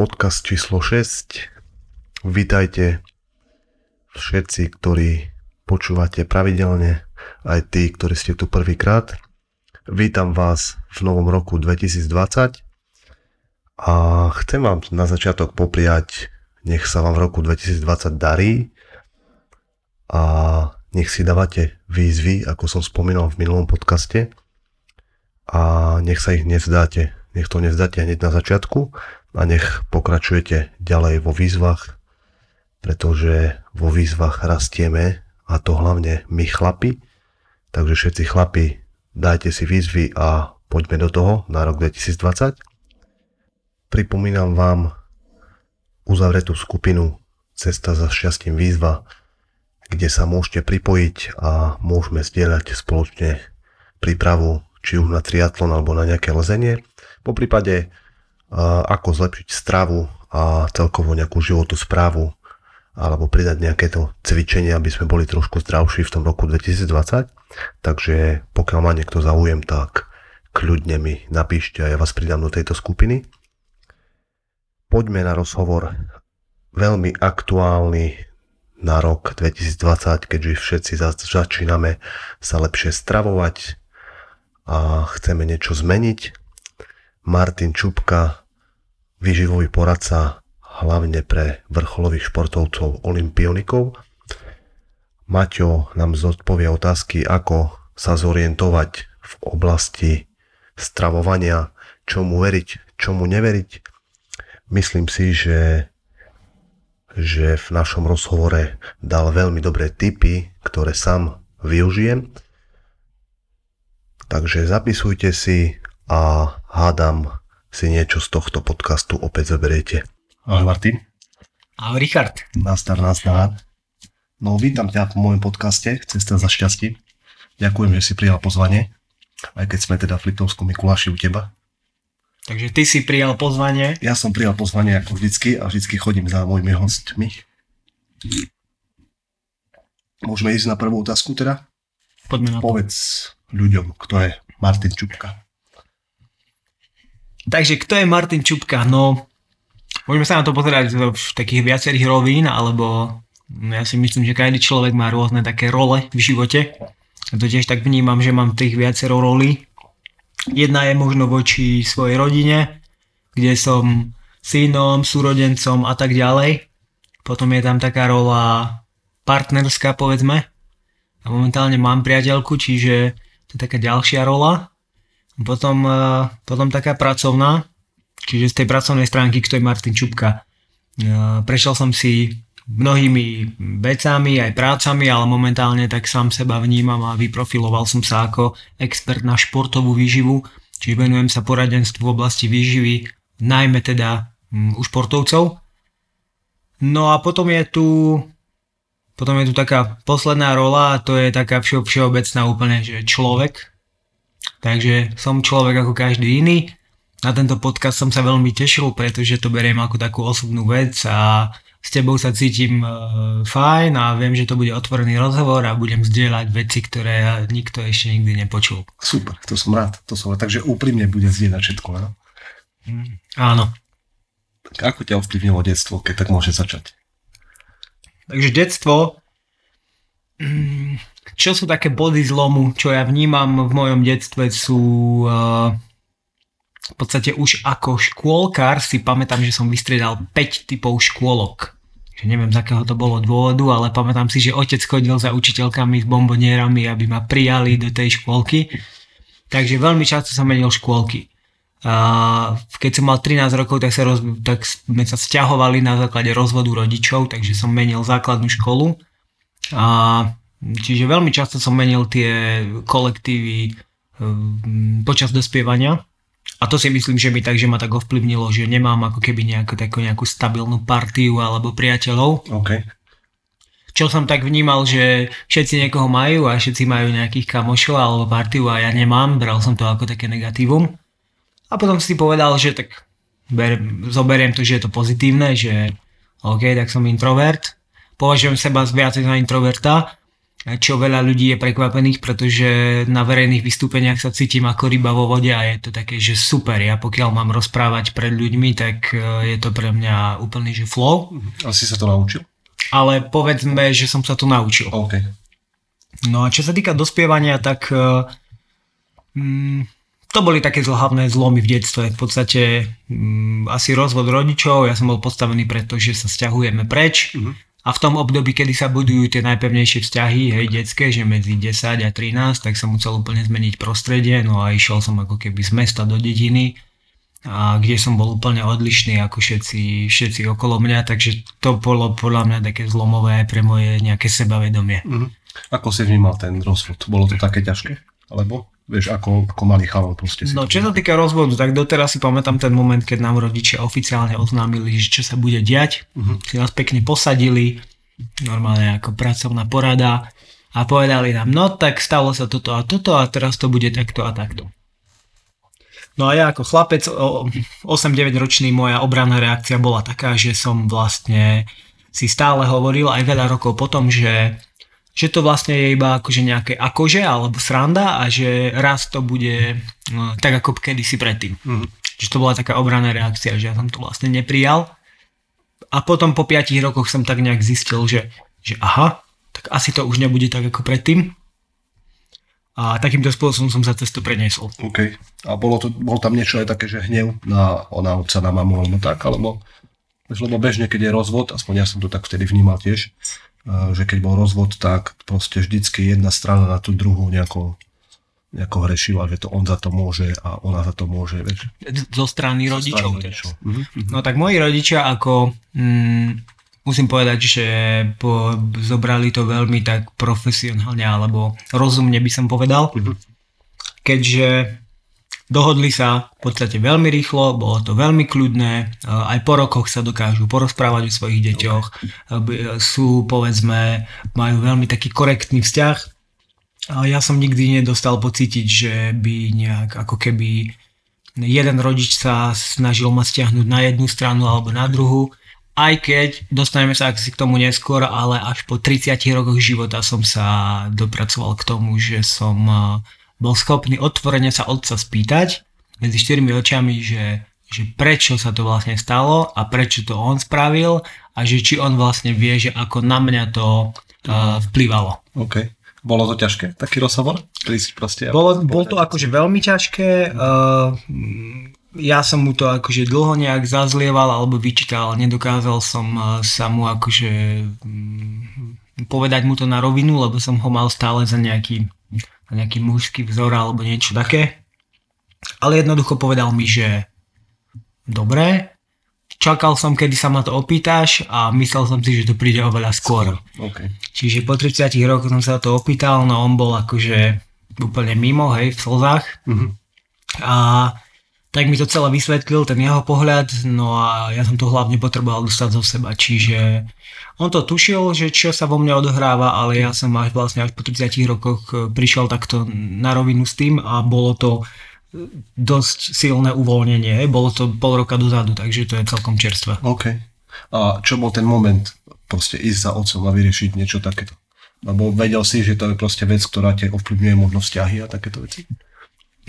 podcast číslo 6. Vítajte všetci, ktorí počúvate pravidelne, aj tí, ktorí ste tu prvýkrát. Vítam vás v novom roku 2020 a chcem vám na začiatok popriať, nech sa vám v roku 2020 darí a nech si dávate výzvy, ako som spomínal v minulom podcaste a nech sa ich nevzdáte. Nech to nevzdáte hneď na začiatku a nech pokračujete ďalej vo výzvach, pretože vo výzvach rastieme a to hlavne my chlapi. Takže všetci chlapi, dajte si výzvy a poďme do toho na rok 2020. Pripomínam vám uzavretú skupinu Cesta za šťastím výzva, kde sa môžete pripojiť a môžeme zdieľať spoločne prípravu či už na triatlon alebo na nejaké lezenie. Po prípade ako zlepšiť stravu a celkovo nejakú životu správu alebo pridať nejaké to cvičenie, aby sme boli trošku zdravší v tom roku 2020. Takže pokiaľ má niekto záujem, tak kľudne mi napíšte a ja vás pridám do tejto skupiny poďme na rozhovor veľmi aktuálny na rok 2020, keďže všetci začíname sa lepšie stravovať a chceme niečo zmeniť. Martin Čupka, výživový poradca hlavne pre vrcholových športovcov olimpionikov. Maťo nám zodpovie otázky, ako sa zorientovať v oblasti stravovania, čomu veriť, čomu neveriť, Myslím si, že, že v našom rozhovore dal veľmi dobré tipy, ktoré sám využijem. Takže zapisujte si a hádam si niečo z tohto podcastu opäť zoberiete. Ahoj Martin. Ahoj Richard. Nastar, nastar. No vítam ťa v môjom podcaste Cesta za šťastím. Ďakujem, že si prijal pozvanie, aj keď sme teda v Liptovskom Mikuláši u teba. Takže ty si prijal pozvanie. Ja som prijal pozvanie ako vždycky a vždycky chodím za mojimi hostmi. Môžeme ísť na prvú otázku teda? Poďme na to. Povedz ľuďom, kto je Martin Čupka. Takže kto je Martin Čupka? No, môžeme sa na to pozerať v takých viacerých rovín, alebo ja si myslím, že každý človek má rôzne také role v živote. Ja to tiež tak vnímam, že mám tých viacero rolí Jedna je možno voči svojej rodine, kde som synom, súrodencom a tak ďalej. Potom je tam taká rola partnerská, povedzme. A momentálne mám priateľku, čiže to je taká ďalšia rola. Potom, e, potom taká pracovná, čiže z tej pracovnej stránky, kto je Martin Čupka. E, prešiel som si mnohými vecami, aj prácami, ale momentálne tak sám seba vnímam a vyprofiloval som sa ako expert na športovú výživu, čiže venujem sa poradenstvu v oblasti výživy, najmä teda mm, u športovcov. No a potom je tu potom je tu taká posledná rola a to je taká všeo, všeobecná úplne, že človek. Takže som človek ako každý iný. Na tento podcast som sa veľmi tešil, pretože to beriem ako takú osobnú vec a s tebou sa cítim uh, fajn a viem, že to bude otvorený rozhovor a budem zdieľať veci, ktoré nikto ešte nikdy nepočul. Super, to som rád, to som rád. Takže úprimne bude zdieľať všetko, áno? Mm, áno. Tak ako ťa ovplyvnilo detstvo, keď tak môže začať? Takže detstvo, mm, čo sú také body zlomu, čo ja vnímam v mojom detstve sú uh, v podstate už ako škôlkár si pamätám, že som vystriedal 5 typov škôlok. Že neviem, z akého to bolo dôvodu, ale pamätám si, že otec chodil za učiteľkami s bombonierami, aby ma prijali do tej škôlky. Takže veľmi často som menil škôlky. A keď som mal 13 rokov, tak, sa roz, tak sme sa stiahovali na základe rozvodu rodičov, takže som menil základnú školu. A, čiže veľmi často som menil tie kolektívy um, počas dospievania. A to si myslím, že mi tak, že ma tak ovplyvnilo, že nemám ako keby nejakú, takú nejakú stabilnú partiu alebo priateľov. Okay. Čo som tak vnímal, že všetci niekoho majú a všetci majú nejakých kamošov alebo partiu a ja nemám, bral som to ako také negatívum. A potom si povedal, že tak ber, zoberiem to, že je to pozitívne, že OK, tak som introvert. Považujem seba viacej za introverta čo veľa ľudí je prekvapených, pretože na verejných vystúpeniach sa cítim ako ryba vo vode a je to také, že super. Ja pokiaľ mám rozprávať pred ľuďmi, tak e, je to pre mňa úplný že flow. Asi sa to naučil? Ale povedzme, že som sa to naučil. OK. No a čo sa týka dospievania, tak uh, mm, to boli také hlavné zlomy v detstve. V podstate mm, asi rozvod rodičov, ja som bol postavený preto, že sa stiahujeme preč. Uh-huh. A v tom období, kedy sa budujú tie najpevnejšie vzťahy, hej, detské, že medzi 10 a 13, tak som musel úplne zmeniť prostredie, no a išiel som ako keby z mesta do dediny, a kde som bol úplne odlišný ako všetci, všetci okolo mňa, takže to bolo podľa mňa také zlomové aj pre moje nejaké sebavedomie. Uh-huh. Ako si vnímal ten rozvod? Bolo to také ťažké? Alebo? Vieš, ako, ako malý proste si No čo sa týka rozvodu, tak doteraz si pamätám ten moment, keď nám rodičia oficiálne oznámili, že čo sa bude diať. Uh-huh. Si nás pekne posadili, normálne ako pracovná porada a povedali nám, no tak stalo sa toto a toto a teraz to bude takto a takto. No a ja ako chlapec, 8-9 ročný, moja obranná reakcia bola taká, že som vlastne si stále hovoril aj veľa rokov potom, že že to vlastne je iba akože nejaké akože alebo sranda a že raz to bude no, tak ako kedysi predtým. Mm. Že to bola taká obranná reakcia, že ja som to vlastne neprijal. A potom po 5 rokoch som tak nejak zistil, že, že aha, tak asi to už nebude tak ako predtým. A takýmto spôsobom som sa cez to preniesol. OK. A bolo, to, bolo tam niečo aj také, že hnev na, na otca, na mamu alebo tak, alebo lebo bežne, keď je rozvod, aspoň ja som to tak vtedy vnímal tiež, že keď bol rozvod, tak proste vždycky jedna strana na tú druhú nejako, nejako hrešila, že to on za to môže a ona za to môže, vieš. Zo strany rodičov. rodičov. Mm-hmm. No tak moji rodičia ako, mm, musím povedať, že po, zobrali to veľmi tak profesionálne alebo rozumne by som povedal, mm-hmm. keďže Dohodli sa v podstate veľmi rýchlo, bolo to veľmi kľudné, e, aj po rokoch sa dokážu porozprávať o svojich deťoch, e, sú povedzme, majú veľmi taký korektný vzťah. Ja som nikdy nedostal pocítiť, že by nejak ako keby jeden rodič sa snažil ma stiahnuť na jednu stranu alebo na druhú, aj keď dostaneme sa asi k tomu neskôr, ale až po 30 rokoch života som sa dopracoval k tomu, že som e, bol schopný otvorene sa otca spýtať medzi štyrmi očami, že, že prečo sa to vlastne stalo a prečo to on spravil a že či on vlastne vie, že ako na mňa to uh, vplyvalo. OK. Bolo to ťažké, taký rozhovor? Si proste, bolo, bol to akože veľmi ťažké. Uh, ja som mu to akože dlho nejak zazlieval alebo vyčítal, nedokázal som uh, sa mu akože um, povedať mu to na rovinu, lebo som ho mal stále za nejaký nejaký mužský vzor alebo niečo také. Ale jednoducho povedal mi, že dobre, čakal som, kedy sa ma to opýtaš a myslel som si, že to príde oveľa skôr. Okay. Čiže po 30 rokoch som sa to opýtal, no on bol akože úplne mimo, hej, v slzách. Mm-hmm. A tak mi to celé vysvetlil, ten jeho pohľad, no a ja som to hlavne potreboval dostať zo seba, čiže on to tušil, že čo sa vo mne odohráva, ale ja som až vlastne až po 30 rokoch e, prišiel takto na rovinu s tým a bolo to e, dosť silné uvoľnenie, bolo to pol roka dozadu, takže to je celkom čerstvé. OK. A čo bol ten moment proste ísť za otcom a vyriešiť niečo takéto? Lebo vedel si, že to je proste vec, ktorá te ovplyvňuje možno vzťahy a takéto veci?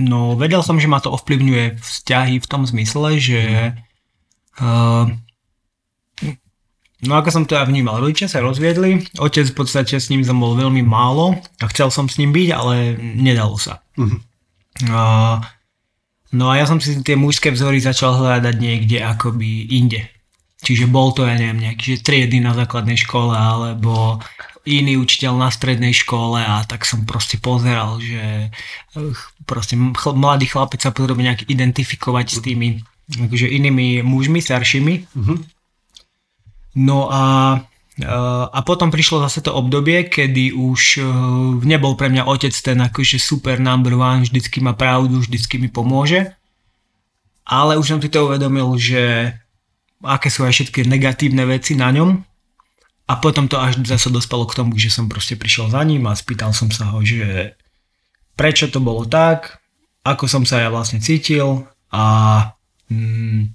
No, vedel som, že ma to ovplyvňuje vzťahy v tom zmysle, že uh, no ako som to ja vnímal, rodičia sa rozviedli, otec v podstate s ním som bol veľmi málo a chcel som s ním byť, ale nedalo sa. Uh-huh. Uh, no a ja som si tie mužské vzory začal hľadať niekde akoby inde. Čiže bol to, ja neviem, nejaký že triedy na základnej škole, alebo iný učiteľ na strednej škole a tak som proste pozeral, že eh, proste chl- mladý chlapec sa potrebuje nejak identifikovať s tými akože inými mužmi, staršími. Uh-huh. No a, eh, a potom prišlo zase to obdobie, kedy už eh, nebol pre mňa otec ten akože super number one, vždycky má pravdu, vždycky mi pomôže. Ale už som si to uvedomil, že aké sú aj všetky negatívne veci na ňom a potom to až zase dospelo k tomu, že som proste prišiel za ním a spýtal som sa ho, že prečo to bolo tak, ako som sa ja vlastne cítil a mm,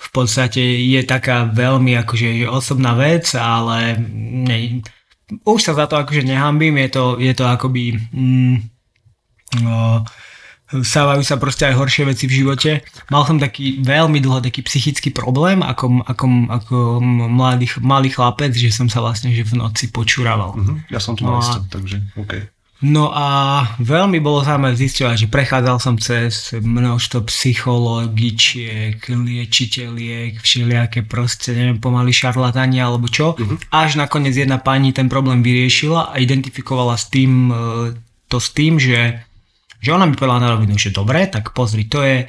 v podstate je taká veľmi akože osobná vec, ale ne, už sa za to akože nehambím, je to, je to akoby... Mm, no, stávajú sa proste aj horšie veci v živote. Mal som taký veľmi dlho taký psychický problém ako, ako, ako mladý, malý chlapec, že som sa vlastne že v noci počúraval. Uh-huh. Ja som tu no mal takže OK. No a veľmi bolo zaujímavé zistiovať, že prechádzal som cez množstvo psychologičiek, liečiteľiek, všelijaké proste, neviem, pomaly šarlatania alebo čo. Uh-huh. Až nakoniec jedna pani ten problém vyriešila a identifikovala s tým, e, to s tým, že, že ona mi povedala na rovinu, že dobre, tak pozri, to je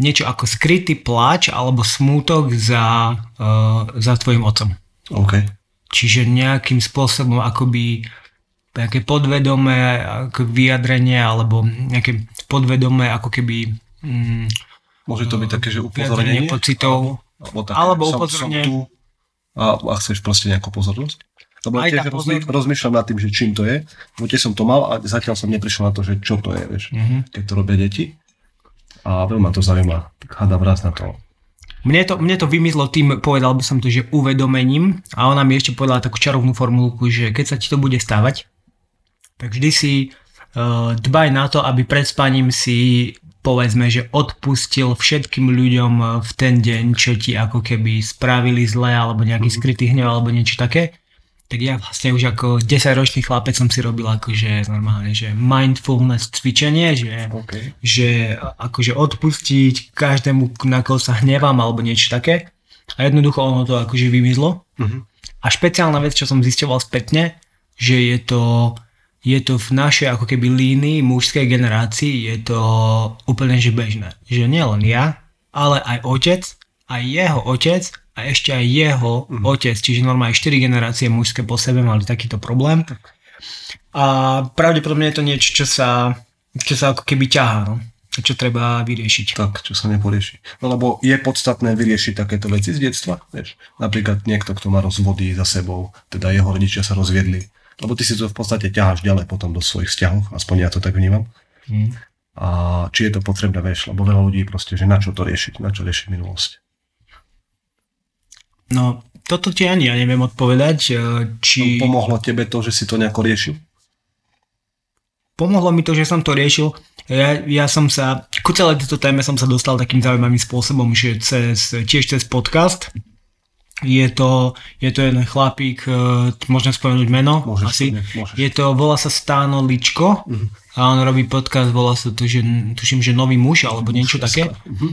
niečo ako skrytý pláč alebo smútok za, uh, za tvojim otcom. Okay. Čiže nejakým spôsobom akoby nejaké podvedomé ako vyjadrenie alebo nejaké podvedomé ako keby mm, Môže to byť také, že upozornenie pocitov alebo, také, alebo upozornenie som tu a, a chceš proste nejakú pozornosť? Lebo Aj tiež rozmý, rozmýšľam nad tým, že čím to je, tiež som to mal a zatiaľ som neprišiel na to, že čo to je, vieš, mm-hmm. keď to robia deti. A veľmi ma to zaujíma, tak hádam raz na to. Mne to, mne to vymizlo tým, povedal by som to, že uvedomením a ona mi ešte povedala takú čarovnú formulku, že keď sa ti to bude stávať, tak vždy si uh, dbaj na to, aby pred spaním si povedzme, že odpustil všetkým ľuďom eh, v ten deň, čo ti ako keby spravili zle alebo nejaký mm-hmm. skrytý hnev alebo niečo také. Tak ja vlastne už ako 10-ročný chlapec som si robil akože normálne, že mindfulness cvičenie, že, okay. že akože odpustiť každému, na koho sa hnevám alebo niečo také. A jednoducho ono to akože vymizlo. Mm-hmm. A špeciálna vec, čo som zistoval spätne, že je to je to v našej ako keby línii mužskej generácii, je to úplne že bežné. Že nielen ja, ale aj otec, aj jeho otec a ešte aj jeho mm. otec, čiže normálne 4 generácie mužské po sebe mali takýto problém. A pravdepodobne je to niečo, čo sa, čo sa ako keby ťahá, no? čo treba vyriešiť. Tak, čo sa neporieši. No lebo je podstatné vyriešiť takéto veci z detstva. Vieš? Napríklad niekto, kto má rozvody za sebou, teda jeho rodičia sa rozviedli lebo ty si to v podstate ťaháš ďalej potom do svojich vzťahov, aspoň ja to tak vnímam. Mm. A či je to potrebné, vieš, lebo veľa ľudí proste, že na čo to riešiť, na čo riešiť minulosť. No, toto ti ani ja neviem odpovedať, e, či... No, pomohlo tebe to, že si to nejako riešil? Pomohlo mi to, že som to riešil. Ja, ja som sa, ku celej tejto téme som sa dostal takým zaujímavým spôsobom, že cez, tiež cez podcast, je to, je to jeden chlapík, e, môžem spomenúť meno? Môžeš, asi. Ne, môžeš. Je to, volá sa Stáno Ličko uh-huh. a on robí podcast, volá sa to, že tuším, že Nový muž alebo niečo také. Uh-huh.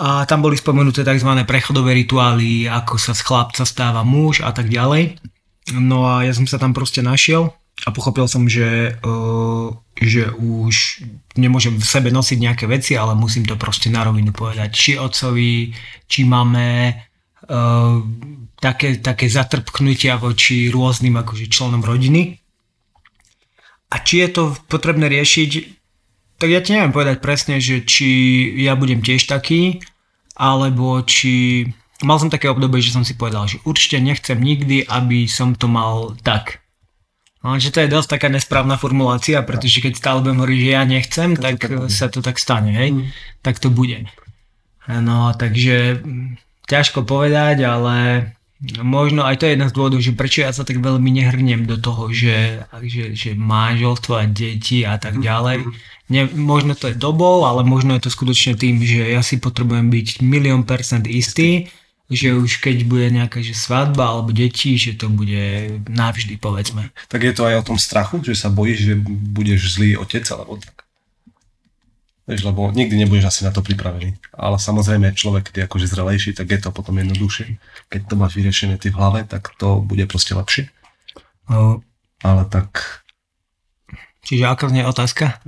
A tam boli spomenuté tzv. prechodové rituály, ako sa z chlapca stáva muž a tak ďalej. No a ja som sa tam proste našiel a pochopil som, že, uh, že už nemôžem v sebe nosiť nejaké veci, ale musím to proste na rovinu povedať. Či otcovi, či máme, uh, také, také zatrpknutia voči rôznym akože členom rodiny. A či je to potrebné riešiť, tak ja ti neviem povedať presne, že či ja budem tiež taký, alebo či... Mal som také obdobie, že som si povedal, že určite nechcem nikdy, aby som to mal tak. No, že to je dosť taká nesprávna formulácia, pretože keď stále budem hovoriť, že ja nechcem, tak, sa to tak stane, hej? Mm. Tak to bude. No, takže ťažko povedať, ale možno aj to je jeden z dôvodov, že prečo ja sa tak veľmi nehrnem do toho, že, že, že manželstvo a deti a tak ďalej. Ne, možno to je dobou, ale možno je to skutočne tým, že ja si potrebujem byť milión percent istý, že už keď bude nejaká že svadba alebo deti, že to bude navždy, povedzme. Tak je to aj o tom strachu, že sa bojíš, že budeš zlý otec alebo tak? Vieš, lebo nikdy nebudeš asi na to pripravený. Ale samozrejme, človek, keď je akože zrelejší, tak je to potom jednoduchšie. Keď to máš vyriešené ty v hlave, tak to bude proste lepšie. No. Ale tak... Čiže aká znie otázka?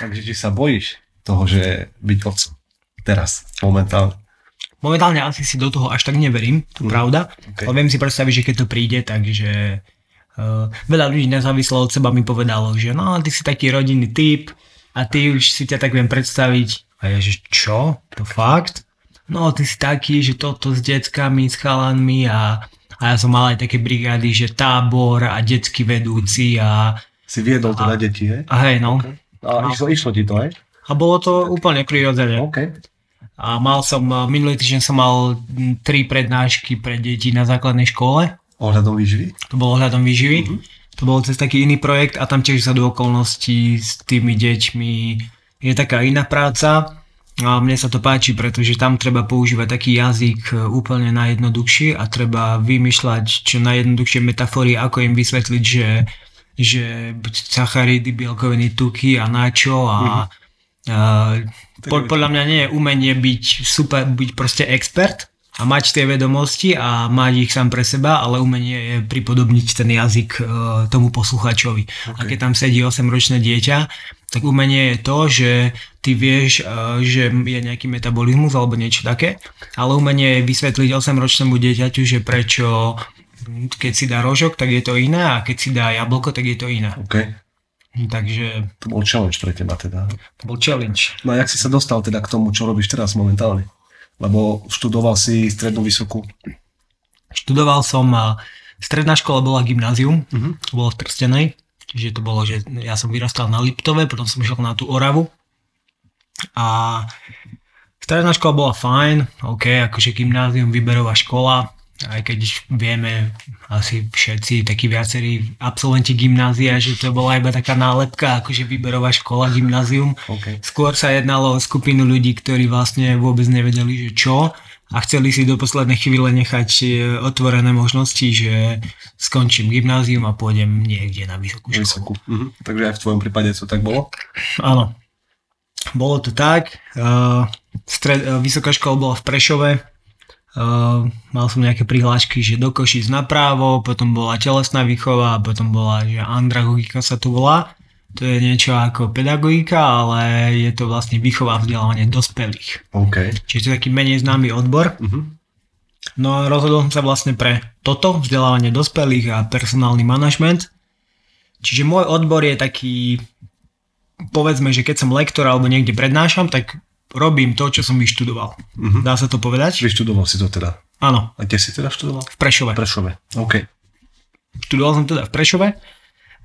Takže či sa bojíš toho, že byť otcom? Teraz, momentálne. Momentálne asi si do toho až tak neverím, to mm. pravda. Okay. Ale viem si predstaviť, že keď to príde, takže uh, veľa ľudí nezávislo od seba mi povedalo, že no, ty si taký rodinný typ, a ty už si ťa tak viem predstaviť. A ja, že čo? To fakt? No, ty si taký, že toto s deckami, s chalanmi a, a ja som mal aj také brigády, že tábor a detský vedúci a... Si viedol teda deti, hej? A hej, no. Okay. A no. išlo, išlo ti to, hej? A bolo to úplne prirodzene. Okay. A mal som, minulý týždeň som mal tri prednášky pre deti na základnej škole Ohľadom výživy? To bolo ohľadom výživy. Mm-hmm. To bol cez taký iný projekt a tam tiež sa do okolností s tými deťmi je taká iná práca a mne sa to páči, pretože tam treba používať taký jazyk e, úplne najjednoduchší a treba vymýšľať čo najjednoduchšie metafory, ako im vysvetliť, že, že sacharidy, bielkoviny, tuky a na čo a, mm-hmm. a po, podľa mňa nie je umenie byť super, byť proste expert, a mať tie vedomosti a mať ich sám pre seba, ale umenie je pripodobniť ten jazyk e, tomu posluchačovi. Okay. A keď tam sedí 8-ročné dieťa, tak umenie je to, že ty vieš, e, že je nejaký metabolizmus alebo niečo také, ale umenie je vysvetliť 8-ročnému dieťaťu, že prečo keď si dá rožok, tak je to iné a keď si dá jablko, tak je to iné. Okay. Takže... To bol challenge pre teba teda. To bol challenge. No a jak si sa dostal teda k tomu, čo robíš teraz momentálne? Lebo študoval si strednú vysokú. Študoval som, stredná škola bola gymnázium, uh-huh. bolo v Trstenej, čiže to bolo, že ja som vyrastal na Liptove, potom som išiel na tú Oravu a stredná škola bola fajn, ok, akože gymnázium, výberová škola, aj keď vieme asi všetci, takí viacerí absolventi gymnázia, že to bola iba taká nálepka, akože výberová škola, gymnázium. Okay. Skôr sa jednalo o skupinu ľudí, ktorí vlastne vôbec nevedeli, že čo a chceli si do poslednej chvíle nechať e, otvorené možnosti, že skončím gymnázium a pôjdem niekde na vysokú školu. Vysokú. Mhm. Takže aj v tvojom prípade to tak bolo? Áno. Bolo to tak. Uh, stred, uh, vysoká škola bola v Prešove, Uh, mal som nejaké prihlášky, že do Košic napravo, potom bola telesná výchova potom bola, že andragogika sa tu volá. To je niečo ako pedagogika, ale je to vlastne výchova a vzdelávanie dospelých. Okay. Čiže to je taký menej známy odbor. Uh-huh. No a rozhodol som sa vlastne pre toto, vzdelávanie dospelých a personálny manažment. Čiže môj odbor je taký, povedzme, že keď som lektor alebo niekde prednášam, tak robím to, čo som vyštudoval. Uh-huh. Dá sa to povedať? Vyštudoval si to teda? Áno. A kde si teda študoval? V Prešove. V Prešove, OK. Študoval som teda v Prešove.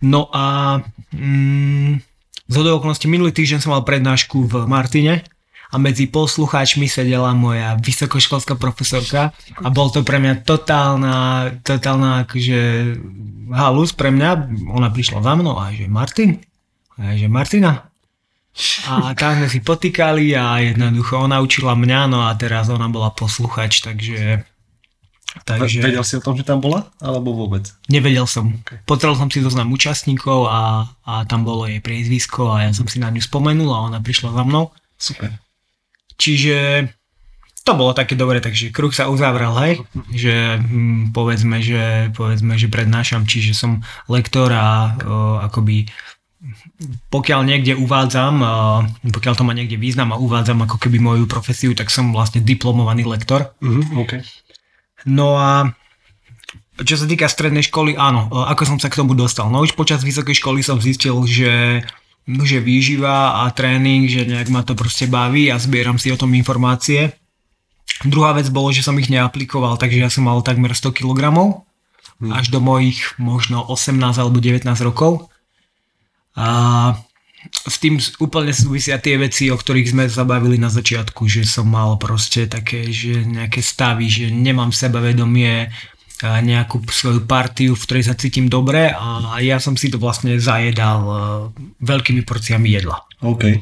No a mm, z okolností minulý týždeň som mal prednášku v Martine a medzi poslucháčmi sedela moja vysokoškolská profesorka a bol to pre mňa totálna, totálna akože halus pre mňa. Ona prišla za mnou a že Martin? A že Martina, a tam sme si potýkali a jednoducho ona učila mňa, no a teraz ona bola posluchač, takže... takže... Vedel si o tom, že tam bola? Alebo vôbec? Nevedel som. Okay. Potreboval som si zoznam účastníkov a, a tam bolo jej priezvisko a ja som si na ňu spomenul a ona prišla za mnou. Super. Čiže to bolo také dobre, takže kruh sa uzavrel, hej, že hm, povedzme, že povedzme, že prednášam, čiže som lektor a o, akoby pokiaľ niekde uvádzam, pokiaľ to má niekde význam a uvádzam ako keby moju profesiu, tak som vlastne diplomovaný lektor. Uh-huh, okay. No a čo sa týka strednej školy, áno, ako som sa k tomu dostal? No už počas vysokej školy som zistil, že že výživa a tréning, že nejak ma to proste baví a zbieram si o tom informácie. Druhá vec bolo, že som ich neaplikoval, takže ja som mal takmer 100 kg hmm. až do mojich možno 18 alebo 19 rokov. A s tým úplne súvisia tie veci, o ktorých sme sa bavili na začiatku, že som mal proste také, že nejaké stavy, že nemám sebavedomie, nejakú svoju partiu, v ktorej sa cítim dobre a ja som si to vlastne zajedal e, veľkými porciami jedla. OK.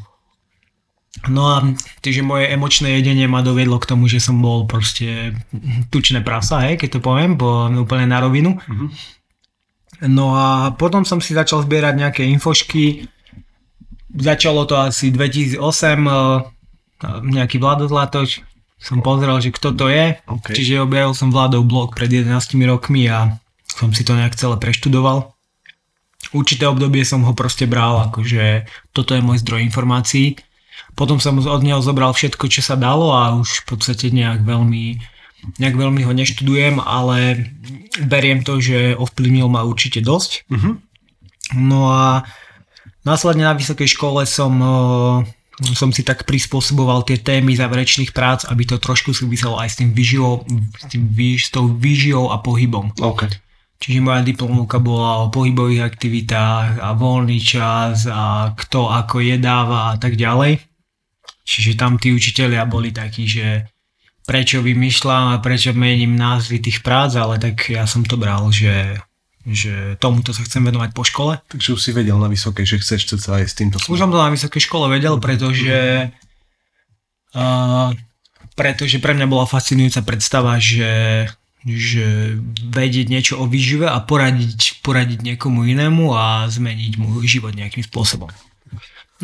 No a takže moje emočné jedenie ma dovedlo k tomu, že som bol proste tučné prasa, hej, keď to poviem, bo úplne na rovinu. Mm-hmm. No a potom som si začal zbierať nejaké infošky. Začalo to asi 2008, eh, nejaký Vlado Zlatoč. Som pozrel, že kto to je. Okay. Čiže objavil som Vladov blog pred 11 rokmi a som si to nejak celé preštudoval. Určité obdobie som ho proste bral, akože toto je môj zdroj informácií. Potom som od neho zobral všetko, čo sa dalo a už v podstate nejak veľmi nejak veľmi ho neštudujem, ale beriem to, že ovplyvnil ma určite dosť. Uh-huh. No a následne na vysokej škole som, som si tak prispôsoboval tie témy záverečných prác, aby to trošku súviselo aj s tým výživou, s, tým, s tou výživou a pohybom. Okay. Čiže moja diplomovka bola o pohybových aktivitách a voľný čas a kto ako jedáva a tak ďalej. Čiže tam tí učiteľia boli takí, že prečo vymýšľam a prečo mením názvy tých prác, ale tak ja som to bral, že, že tomuto sa chcem venovať po škole. Takže už si vedel na vysokej, že chceš sa aj s týmto Už som to na vysokej škole vedel, pretože uh, pretože pre mňa bola fascinujúca predstava, že, že vedieť niečo o výžive a poradiť, poradiť niekomu inému a zmeniť môj život nejakým spôsobom.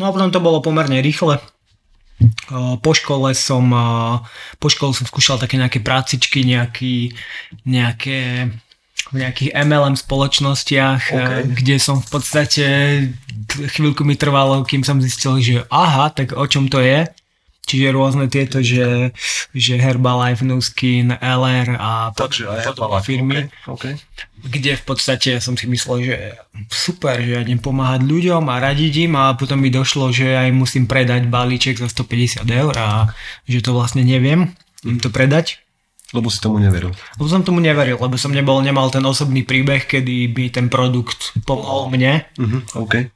No a potom to bolo pomerne rýchle. Po škole som, po škole som skúšal také nejaké prácičky, nejaký, nejaké v nejakých MLM spoločnostiach, okay. kde som v podstate chvíľku mi trvalo, kým som zistil, že aha, tak o čom to je. Čiže rôzne tieto, že, že Herbalife, Nuskin, LR a Takže aj Herbalife, firmy, okay, okay. Kde v podstate som si myslel, že super, že ja idem pomáhať ľuďom a radiť im a potom mi došlo, že aj musím predať balíček za 150 eur a že to vlastne neviem im to predať. Lebo si tomu neveril. Lebo som tomu neveril, lebo som nebol, nemal ten osobný príbeh, kedy by ten produkt pomohol mne. Uh-huh, okay.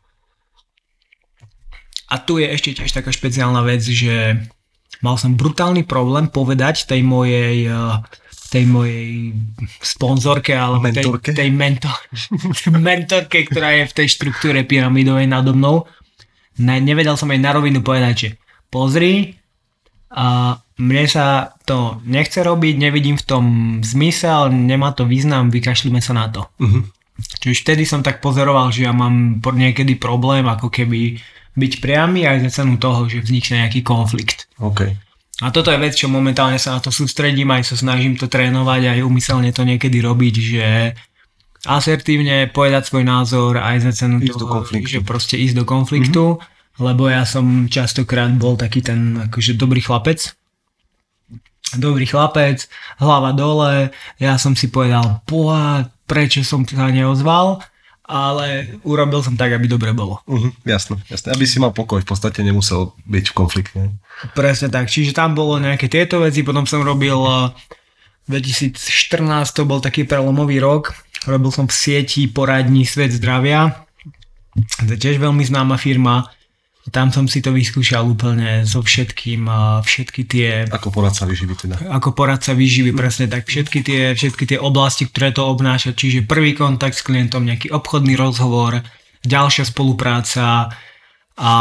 A tu je ešte tiež taká špeciálna vec, že mal som brutálny problém povedať tej mojej tej mojej sponzorke alebo mentorke? tej, tej mentor, mentorke, ktorá je v tej štruktúre pyramidovej nado mnou. Ne, nevedel som jej na rovinu povedať, že pozri, a mne sa to nechce robiť, nevidím v tom zmysel, nemá to význam, vykašlíme sa na to. Uh-huh. Čiže vtedy som tak pozoroval, že ja mám niekedy problém ako keby byť priamy aj za cenu toho, že vznikne nejaký konflikt. Okay. A toto je vec, čo momentálne sa na to sústredím, aj sa snažím to trénovať, aj umyselne to niekedy robiť, že asertívne povedať svoj názor aj za cenu ísť toho, že proste ísť do konfliktu, mm-hmm. lebo ja som častokrát bol taký ten akože dobrý chlapec, dobrý chlapec, hlava dole, ja som si povedal, poha, prečo som sa neozval ale urobil som tak, aby dobre bolo. Uh-huh, jasné, jasné. Aby si mal pokoj, v podstate nemusel byť v konflikte. Presne tak, čiže tam bolo nejaké tieto veci, potom som robil 2014 eh, to bol taký prelomový rok, robil som v sieti poradní Svet zdravia, to je tiež veľmi známa firma, tam som si to vyskúšal úplne so všetkým, všetky tie... Ako poradca výživy teda. Ako poradca výživy, presne tak. Všetky tie, všetky tie oblasti, ktoré to obnáša, čiže prvý kontakt s klientom, nejaký obchodný rozhovor, ďalšia spolupráca a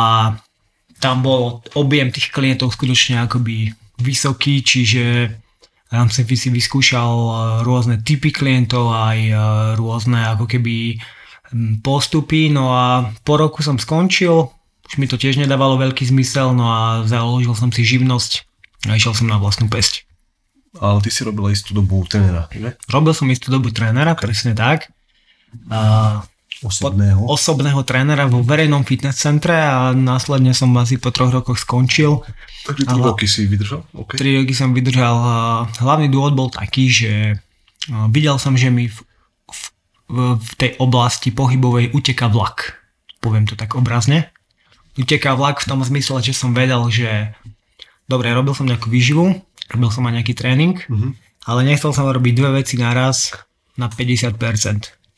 tam bol objem tých klientov skutočne akoby vysoký, čiže tam som si vyskúšal rôzne typy klientov, aj rôzne ako keby postupy, no a po roku som skončil, už mi to tiež nedávalo veľký zmysel, no a založil som si živnosť a išiel som na vlastnú pesť. Ale ty si robil istú dobu trénera, ne? Robil som istú dobu trénera, presne tak. A osobného. osobného trénera vo verejnom fitness centre a následne som asi po troch rokoch skončil. Takže 3 roky si vydržal? Okay. 3 roky som vydržal. Hlavný dôvod bol taký, že videl som, že mi v, v, v tej oblasti pohybovej uteka vlak. Poviem to tak obrazne uteká vlak v tom zmysle, že som vedel, že dobre, robil som nejakú výživu, robil som aj nejaký tréning, mm-hmm. ale nechcel som robiť dve veci naraz na 50%.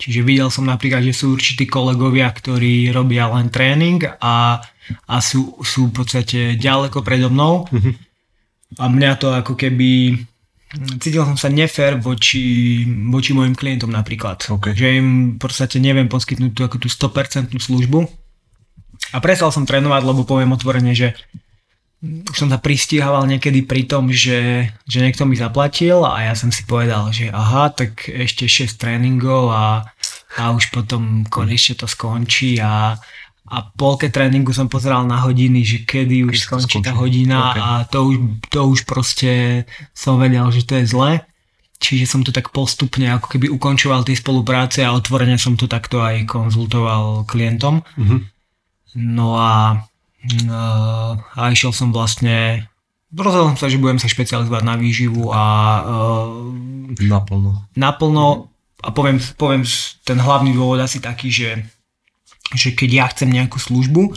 Čiže videl som napríklad, že sú určití kolegovia, ktorí robia len tréning a, a sú, sú v podstate ďaleko predo mnou. Mm-hmm. A mňa to ako keby... Cítil som sa nefér voči, voči mojim klientom napríklad. Okay. Že im v podstate neviem poskytnúť tú, ako tú 100% službu a prestal som trénovať, lebo poviem otvorene, že už som sa pristihával niekedy pri tom, že, že niekto mi zaplatil a ja som si povedal, že aha, tak ešte 6 tréningov a, a už potom konečne to skončí a, a polke tréningu som pozeral na hodiny, že kedy už skončí, skončí tá hodina okay. a to už, to už proste som vedel, že to je zle. Čiže som to tak postupne ako keby ukončoval tie spolupráce a otvorene som to takto aj konzultoval klientom. Mm-hmm. No a, uh, a išiel som vlastne rozhodol som sa, že budem sa špecializovať na výživu a uh, naplno. naplno a poviem, poviem ten hlavný dôvod asi taký, že, že keď ja chcem nejakú službu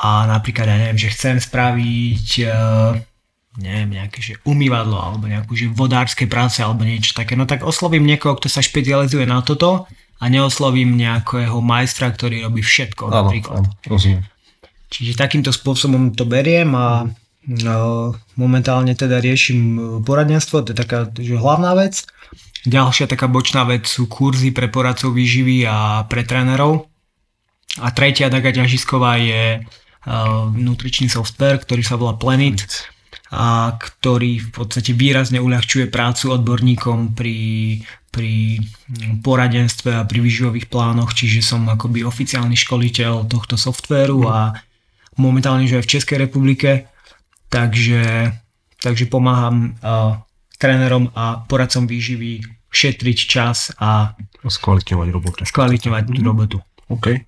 a napríklad ja neviem, že chcem spraviť uh, neviem, nejaké že umývadlo alebo nejakú že vodárske práce alebo niečo také, no tak oslovím niekoho, kto sa špecializuje na toto a neoslovím nejakého majstra, ktorý robí všetko. Áno, napríklad. áno, rozumiem. Čiže takýmto spôsobom to beriem a No, momentálne teda riešim e, poradenstvo, to je taká že hlavná vec. Ďalšia taká bočná vec sú kurzy pre poradcov výživy a pre trénerov. A tretia taká ťažisková je uh, nutričný software, ktorý sa volá Planet a ktorý v podstate výrazne uľahčuje prácu odborníkom pri, pri poradenstve a pri výživových plánoch, čiže som akoby oficiálny školiteľ tohto softvéru a momentálne že aj v Českej republike Takže, takže pomáham uh, trénerom a poradcom výživy šetriť čas a skvalitňovať robotu. Skvalitňovať mm-hmm. robotu. OK.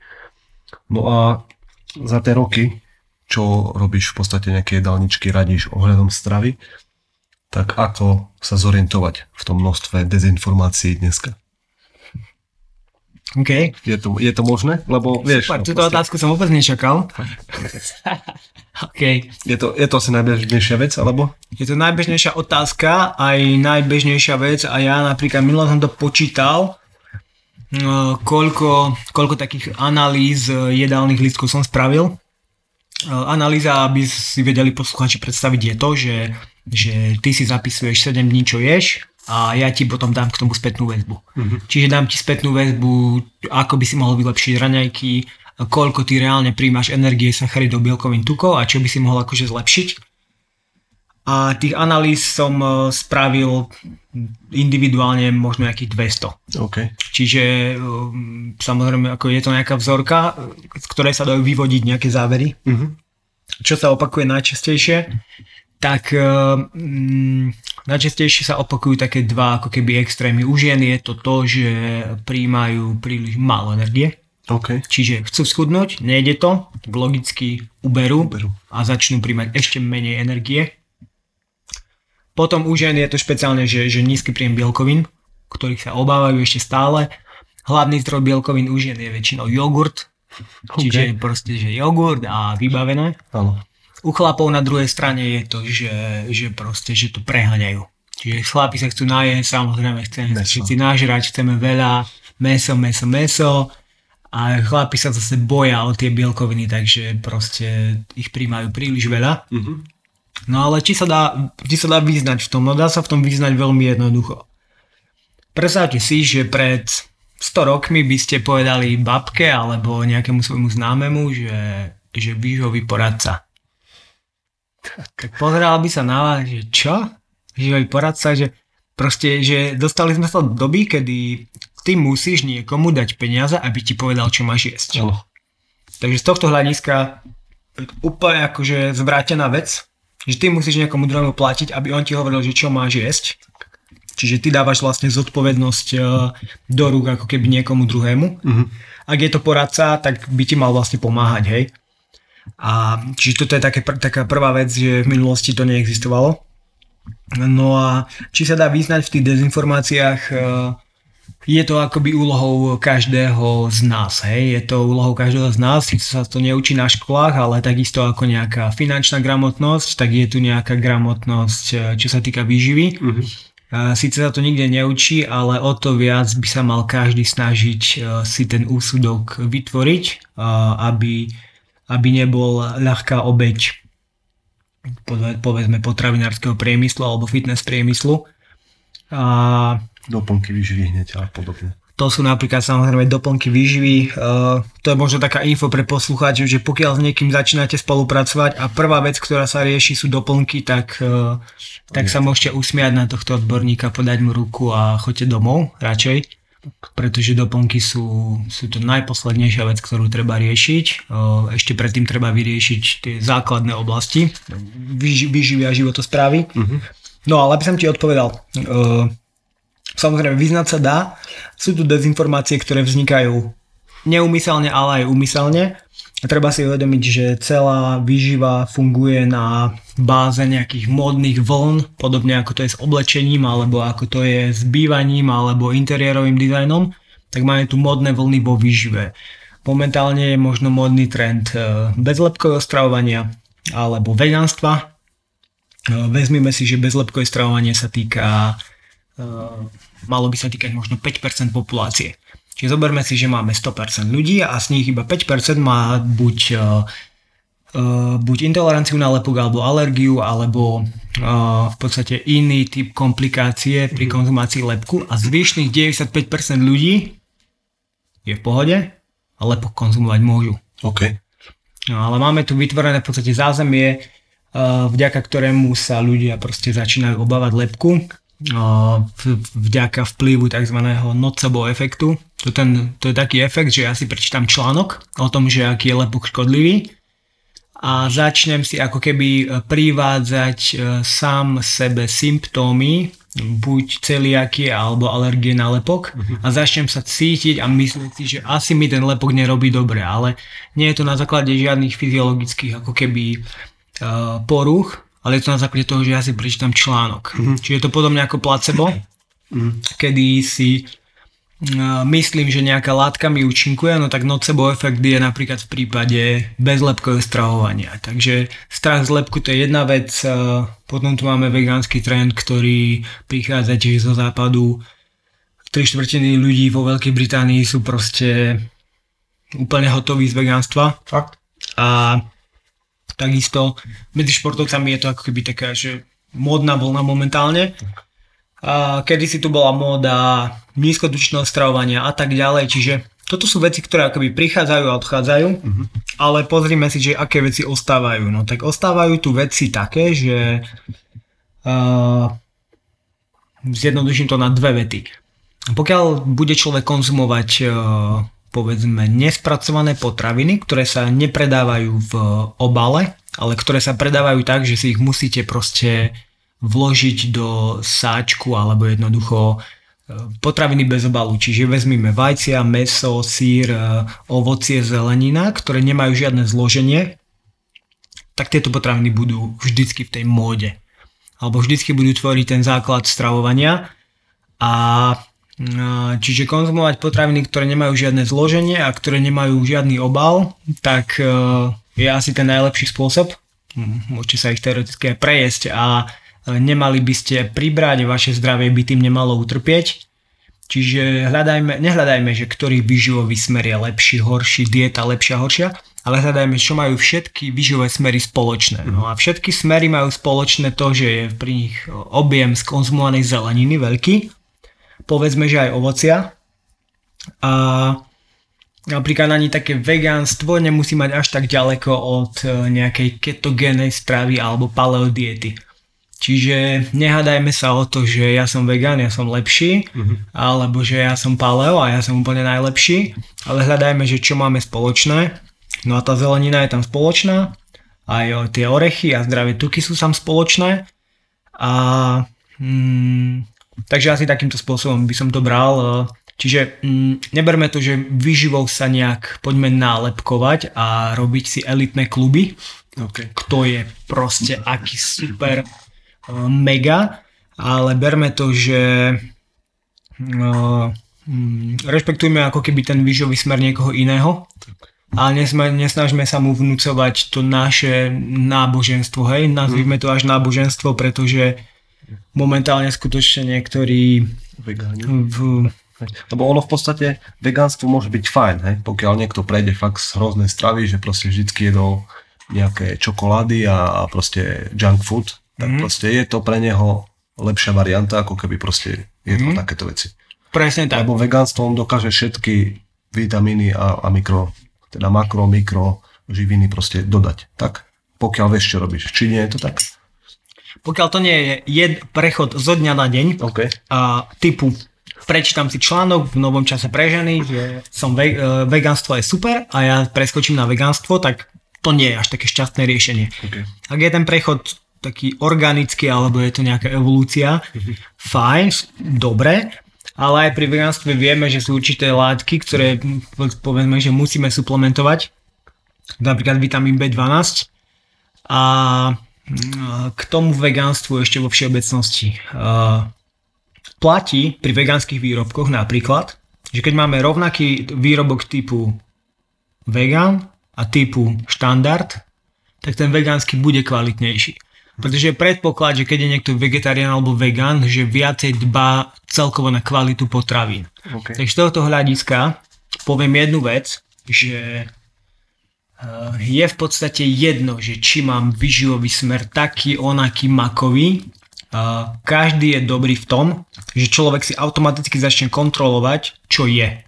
No a za tie roky, čo robíš v podstate nejaké jedálničky, radíš ohľadom stravy, tak ako sa zorientovať v tom množstve dezinformácií dneska? OK. Je to, je to možné? Lebo vieš... Super, no, túto otázku som vôbec nečakal. Okay. Je, to, je to asi najbežnejšia vec, alebo? Je to najbežnejšia otázka, aj najbežnejšia vec a ja napríklad minulé som to počítal, no, koľko, koľko takých analýz e, jedálnych lístkov som spravil. E, analýza, aby si vedeli posluchači predstaviť, je to, že, že ty si zapisuješ 7 dní, čo ješ a ja ti potom dám k tomu spätnú väzbu. Uh-huh. Čiže dám ti spätnú väzbu, ako by si mohol vylepšiť raňajky, koľko ty reálne príjmaš energie, sacharidov, bielkovín, tukov a čo by si mohol akože zlepšiť. A tých analýz som e, spravil individuálne možno nejakých 200. Okay. Čiže e, samozrejme ako je to nejaká vzorka, z ktorej sa dajú vyvodiť nejaké závery. Uh-huh. Čo sa opakuje najčastejšie? Tak um, najčastejšie sa opakujú také dva ako keby extrémy. U žien je to to, že príjmajú príliš málo energie Okay. Čiže chcú schudnúť, nejde to, logicky uberú, uberú a začnú príjmať ešte menej energie. Potom u žien je to špeciálne, že, že nízky príjem bielkovín, ktorých sa obávajú ešte stále. Hlavný zdroj bielkovín u žien je väčšinou jogurt, okay. čiže proste, že jogurt a vybavené. Áno. U chlapov na druhej strane je to, že, že proste, že to preháňajú. Čiže chlapi sa chcú najesť, samozrejme chceme všetci nažrať, chceme veľa meso, meso, meso a chlapi sa zase boja o tie bielkoviny, takže proste ich príjmajú príliš veľa. Mm-hmm. No ale či sa, dá, či sa dá vyznať v tom? No dá sa v tom vyznať veľmi jednoducho. Predstavte si, že pred 100 rokmi by ste povedali babke alebo nejakému svojmu známemu, že, že výžový poradca. Tak pozeral by sa na vás, že čo? Výžový poradca, že proste, že dostali sme sa do doby, kedy ty musíš niekomu dať peniaze, aby ti povedal, čo máš jesť. No. Takže z tohto hľadiska úplne akože zvrátená vec, že ty musíš niekomu druhému platiť, aby on ti hovoril, že čo máš jesť. Čiže ty dávaš vlastne zodpovednosť e, do rúk ako keby niekomu druhému. Uh-huh. Ak je to poradca, tak by ti mal vlastne pomáhať, hej. A čiže toto je také, taká prvá vec, že v minulosti to neexistovalo. No a či sa dá vyznať v tých dezinformáciách, e, je to akoby úlohou každého z nás, hej, je to úlohou každého z nás, síce sa to neučí na školách, ale takisto ako nejaká finančná gramotnosť, tak je tu nejaká gramotnosť, eh, čo sa týka výživy. Uh-huh. Síce sa to nikde neučí, ale o to viac by sa mal každý snažiť si ten úsudok vytvoriť, aby, aby nebol ľahká obeď povedzme potravinárskeho priemyslu alebo fitness priemyslu. A doplnky výživy hneď a podobne. To sú napríklad samozrejme doplnky výživy. Uh, to je možno taká info pre poslucháčov, že pokiaľ s niekým začínate spolupracovať a prvá vec, ktorá sa rieši sú doplnky, tak, uh, tak sa môžete usmiať na tohto odborníka, podať mu ruku a choďte domov radšej. Pretože doplnky sú, sú to najposlednejšia vec, ktorú treba riešiť. Ešte predtým treba vyriešiť tie základné oblasti výživy a životosprávy. Uh-huh. No ale aby som ti odpovedal, uh, Samozrejme, vyznať sa dá. Sú tu dezinformácie, ktoré vznikajú neumyselne, ale aj umyselne. Treba si uvedomiť, že celá výživa funguje na báze nejakých módnych vln, podobne ako to je s oblečením, alebo ako to je s bývaním, alebo interiérovým dizajnom, tak máme tu módne vlny vo výžive. Momentálne je možno módny trend e, bezlepkového stravovania alebo veganstva. E, vezmime si, že bezlepkové stravovanie sa týka malo by sa týkať možno 5% populácie. Čiže zoberme si, že máme 100% ľudí a z nich iba 5% má buď uh, buď intoleranciu na lepok alebo alergiu alebo uh, v podstate iný typ komplikácie pri konzumácii lepku a zvyšných 95% ľudí je v pohode a lepok konzumovať môžu. OK. No, ale máme tu vytvorené v podstate zázemie, uh, vďaka ktorému sa ľudia proste začínajú obávať lepku vďaka vplyvu tzv. nocebo efektu. To, ten, to je taký efekt, že ja si prečítam článok o tom, že aký je lepok škodlivý a začnem si ako keby e, privádzať e, sám sebe symptómy, buď celiakie alebo alergie na lepok a začnem sa cítiť a myslieť si, že asi mi ten lepok nerobí dobre, ale nie je to na základe žiadnych fyziologických ako keby uh, poruch, ale je to na základe toho, že ja si prečítam článok. Čiže je to podobne ako placebo, kedy si uh, myslím, že nejaká látka mi účinkuje, no tak nocebo efekt je napríklad v prípade bezlepkového stravovania. Takže strach z lepku to je jedna vec, potom tu máme vegánsky trend, ktorý prichádza tiež zo západu. Tri štvrtiny ľudí vo Veľkej Británii sú proste úplne hotoví z vegánstva. Fakt? A takisto medzi športovcami je to ako keby taká, že módna vlna momentálne. A kedy si tu bola móda nízkotučného stravovania a tak ďalej, čiže toto sú veci, ktoré akoby prichádzajú a odchádzajú, ale pozrime si, že aké veci ostávajú. No tak ostávajú tu veci také, že uh, zjednoduším to na dve vety. Pokiaľ bude človek konzumovať uh, povedzme nespracované potraviny, ktoré sa nepredávajú v obale, ale ktoré sa predávajú tak, že si ich musíte proste vložiť do sáčku alebo jednoducho e, potraviny bez obalu. Čiže vezmime vajcia, meso, sír, e, ovocie, zelenina, ktoré nemajú žiadne zloženie, tak tieto potraviny budú vždycky v tej móde. Alebo vždycky budú tvoriť ten základ stravovania a čiže konzumovať potraviny, ktoré nemajú žiadne zloženie a ktoré nemajú žiadny obal, tak e, je asi ten najlepší spôsob. Môžete sa ich teoreticky aj prejesť a nemali by ste pribrať, vaše zdravie by tým nemalo utrpieť. Čiže hľadajme, nehľadajme, že ktorý výživový smer je lepší, horší, dieta lepšia, horšia, ale hľadajme, čo majú všetky výživové smery spoločné. No a všetky smery majú spoločné to, že je pri nich objem skonzumovanej zeleniny veľký, povedzme, že aj ovocia. A napríklad ani také vegánstvo nemusí mať až tak ďaleko od e, nejakej ketogénej stravy alebo paleo diety. Čiže nehádajme sa o to, že ja som vegán, ja som lepší, alebo že ja som paleo a ja som úplne najlepší, ale hľadajme, že čo máme spoločné. No a tá zelenina je tam spoločná, aj tie orechy a zdravé tuky sú tam spoločné. A mm, takže asi takýmto spôsobom by som to bral. e, Čiže mm, neberme to, že vyživou sa nejak poďme nálepkovať a robiť si elitné kluby, OK. kto je proste aký super uh, mega, ale berme to, že uh, rešpektujme ako keby ten výživový smer niekoho iného, ale nesme, nesnažme sa mu vnúcovať to naše náboženstvo, hej, nazvime to až náboženstvo, pretože momentálne skutočne niektorí Vegáni. v, Lebo ono v podstate, vegánstvo môže byť fajn, hej? pokiaľ niekto prejde fakt z hroznej stravy, že proste vždycky jedol nejaké čokolády a, a proste junk food, tak Mhm. proste je to pre neho lepšia varianta, ako keby proste jedol Mhm. takéto veci. presne tak. Lebo vegánstvo on dokáže všetky vitamíny a, a mikro, teda makro, mikro živiny proste dodať. Tak? Pokiaľ vieš, čo robíš. Či nie je to tak? Pokiaľ to nie je jed, prechod zo dňa na deň, OK. a typu prečítam si článok v novom čase pre ženy, že som ve, e, vegánstvo je super a ja preskočím na vegánstvo, tak to nie je až také šťastné riešenie. OK. Ak je ten prechod taký organický alebo je to nejaká evolúcia, fajn, dobre, ale aj pri vegánstve vieme, že sú určité látky, ktoré povedzme, že musíme suplementovať, napríklad vitamín B12 a k tomu vegánstvu ešte vo všeobecnosti uh, platí pri vegánskych výrobkoch napríklad, že keď máme rovnaký výrobok typu vegan a typu štandard, tak ten vegánsky bude kvalitnejší. Pretože je predpoklad, že keď je niekto vegetarián alebo vegan, že viacej dbá celkovo na kvalitu potravín. OK. Takže z tohoto hľadiska poviem jednu vec, že je v podstate jedno, že či mám vyživový smer taký, onaký, makový. Každý je dobrý v tom, že človek si automaticky začne kontrolovať, čo je.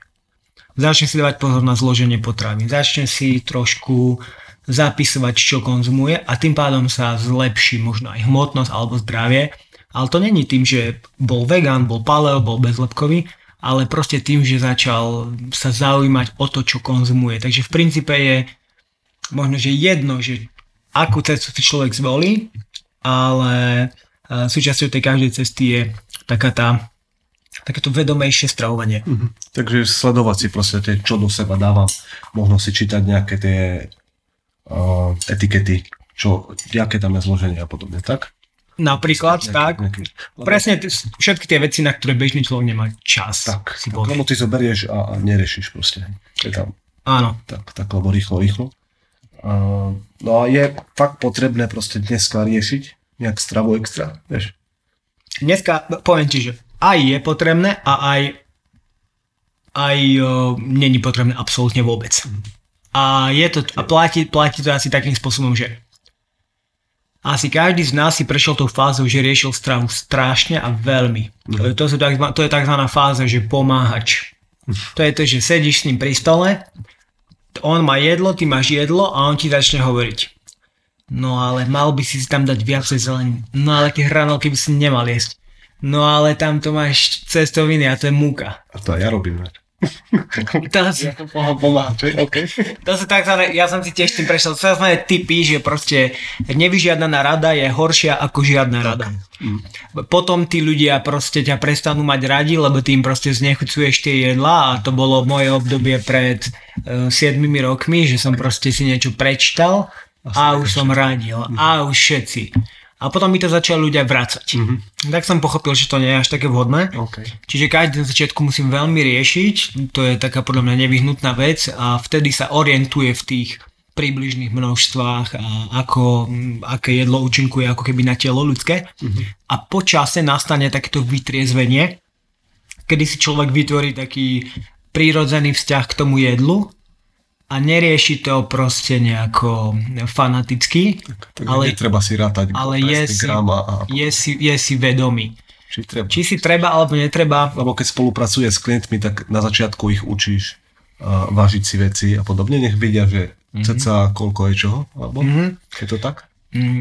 Začne si dávať pozor na zloženie potravy. Začne si trošku zapisovať, čo konzumuje a tým pádom sa zlepší možno aj hmotnosť alebo zdravie. Ale to není tým, že bol vegan, bol paleo, bol bezlepkový, ale proste tým, že začal sa zaujímať o to, čo konzumuje. Takže v princípe je možno, že jedno, že akú cestu si človek zvolí, ale e, súčasťou tej každej cesty je taká tá takéto vedomejšie stravovanie. Mm-hmm. Takže sledovať si proste tie, čo do seba dávam, možno si čítať nejaké tie uh, etikety, čo, aké tam je zloženie a podobne, tak? Napríklad, nejaký, tak. Nejaký. Presne t- všetky tie veci, na ktoré bežný človek nemá čas. Tak, si tak lebo ty zoberieš a, a neriešiš proste. Je tam. Áno. Tak, tak, lebo rýchlo, rýchlo. Uh, no a je fakt potrebné proste dneska riešiť nejak stravu extra, vieš? Dneska poviem ti, že aj je potrebné a aj aj uh, není potrebné absolútne vôbec. A je to, a platí, platí to asi takým spôsobom, že asi každý z nás si prešiel tou fázou, že riešil stravu strašne a veľmi. Mm. To, tak, to je tzv. fáza, že pomáhač. To je to, že sedíš s ním pri stole on má jedlo, ty máš jedlo a on ti začne hovoriť. No ale mal by si tam dať viacej zelení. No ale tie hranolky by si nemal jesť. No ale tam to máš cestoviny a to je múka. A to ja robím. Ne? to, sú, okay. to sú takzvané, ja som si tiež tým prešiel, to sú typy, že proste nevyžiadaná rada je horšia ako žiadna rada. Mm. Potom tí ľudia proste ťa prestanú mať radi, lebo tým proste znechucuješ tie jedla a to bolo moje obdobie pred uh, e, 7 rokmi, že som proste si niečo prečítal a už som radil a už všetci a potom mi to začali ľudia vracať. Mm-hmm. Tak som pochopil, že to nie je až také vhodné. Okay. Čiže každý na začiatku musím veľmi riešiť, to je taká podľa mňa nevyhnutná vec a vtedy sa orientuje v tých približných množstvách a ako, aké jedlo účinkuje ako keby na telo ľudské. Mm-hmm. A po čase nastane takéto vytriezvenie, kedy si človek vytvorí taký prírodzený vzťah k tomu jedlu a nerieši to proste nejako fanaticky. Tak, tak ale netreba si rátať ale je si, a... je, si, je si vedomý. Či, treba. Či si treba alebo netreba. Lebo keď spolupracuje s klientmi, tak na začiatku ich učíš uh, vážiť si veci a podobne. Nech vedia, že mm-hmm. ceca koľko je čoho. Alebo mm-hmm. je to tak? Mm,